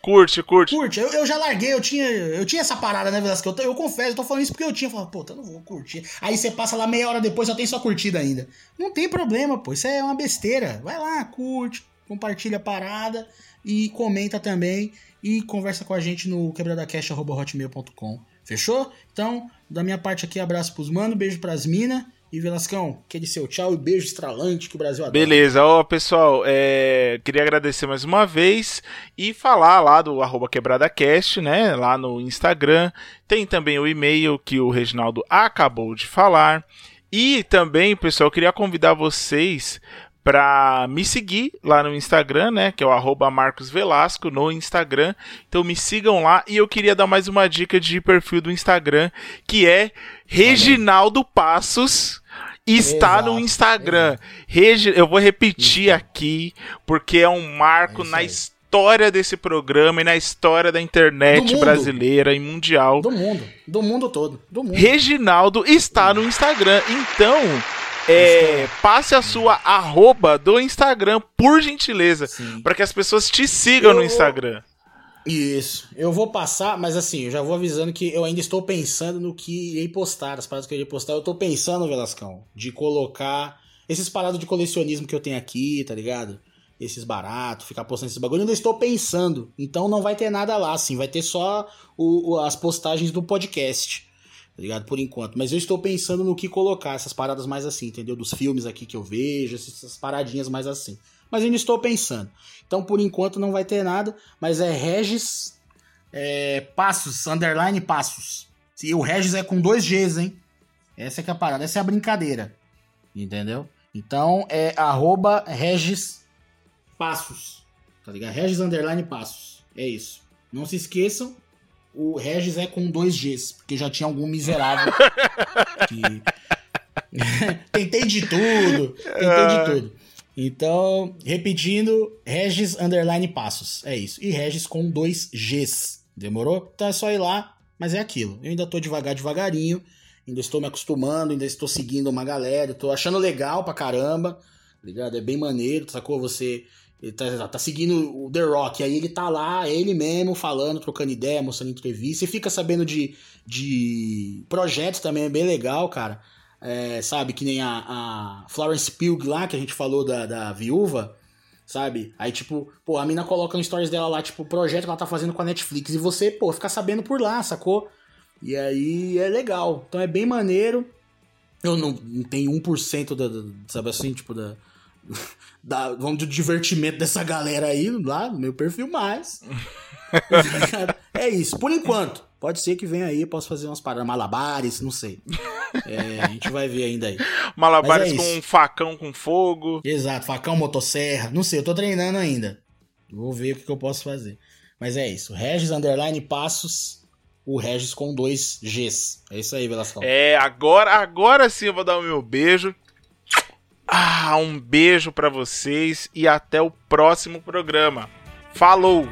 Curte, curte. Curte, eu, eu já larguei, eu tinha, eu tinha essa parada, né, Velasco? Eu, eu confesso, eu tô falando isso porque eu tinha. Eu falava, puta, eu não vou curtir. Aí você passa lá meia hora depois, só tem só curtida ainda. Não tem problema, pô. Isso é uma besteira. Vai lá, curte, compartilha a parada e comenta também. E conversa com a gente no quebradacast.hotmail.com. Fechou? Então, da minha parte aqui, abraço pros mano, beijo pras minas. E Velascão, aquele seu tchau e beijo estralante que o Brasil adora. Beleza, ó pessoal, é, queria agradecer mais uma vez e falar lá do quebradacast, né, lá no Instagram, tem também o e-mail que o Reginaldo acabou de falar, e também, pessoal, eu queria convidar vocês para me seguir lá no Instagram, né, que é o arroba Marcos Velasco no Instagram, então me sigam lá, e eu queria dar mais uma dica de perfil do Instagram, que é Reginaldo Passos, está no Exato, Instagram. Regi- Eu vou repetir aqui, porque é um marco É isso na história desse programa e na história da internet brasileira e mundial. Do mundo, do mundo todo, do mundo. Reginaldo está no Instagram. Então, é, passe a sua arroba do Instagram, por gentileza, para que as pessoas te sigam no Eu- Instagram. Isso. Eu vou passar, mas assim, eu já vou avisando que eu ainda estou pensando no que irei postar, as paradas que eu irei postar. Eu tô pensando, Velascão, de colocar esses parados de colecionismo que eu tenho aqui, tá ligado? Esses baratos, ficar postando esses bagulho. Eu ainda estou pensando. Então não vai ter nada lá, assim. Vai ter só o- o- as postagens do podcast. Tá ligado? Por enquanto. Mas eu estou pensando no que colocar, essas paradas mais assim, entendeu? Dos filmes aqui que eu vejo, essas paradinhas mais assim. Mas ainda estou pensando. Então, por enquanto, não vai ter nada, mas é Regis é, Passos, underline Passos. E o Regis é com dois Gs, hein? Essa é que é a parada, essa é a brincadeira. Entendeu? Então é arroba Regis Passos. Tá ligado? Regis underline Passos. É isso. Não se esqueçam, o Regis é com dois Gs, porque já tinha algum miserável [LAUGHS] que. [LAUGHS] tentei de tudo, tentei de tudo. Então, repetindo, Regis underline Passos. É isso. E Regis com dois Gs. Demorou? Então é só ir lá, mas é aquilo. Eu ainda tô devagar, devagarinho. Ainda estou me acostumando, ainda estou seguindo uma galera. Tô achando legal pra caramba. Tá ligado? É bem maneiro, sacou? Você ele tá, tá, seguindo o The Rock, aí ele tá lá, ele mesmo, falando, trocando ideia, mostrando entrevista. Você fica sabendo de, de projetos também, é bem legal, cara. É, sabe, que nem a, a, Florence Pugh lá, que a gente falou da, da viúva, sabe? Aí, tipo, pô, a mina coloca no stories dela lá, tipo, o projeto que ela tá fazendo com a Netflix. E você, pô, fica sabendo por lá, sacou? E aí é legal. Então é bem maneiro. Eu não, não tenho 1% da, da, sabe assim, tipo, da da, vamos do divertimento dessa galera aí lá no meu perfil mais. [LAUGHS] é isso, por enquanto. Pode ser que venha aí, posso fazer umas paradas, malabares, não sei. É, a gente vai ver ainda aí. Malabares é com um facão com fogo. Exato, facão, motosserra, não sei, eu tô treinando ainda. Vou ver o que, que eu posso fazer. Mas é isso, Regis Underline Passos, o Regis com dois Gs. É isso aí, Velasco. É, agora, agora sim eu vou dar o meu beijo. Ah, um beijo para vocês e até o próximo programa. Falou!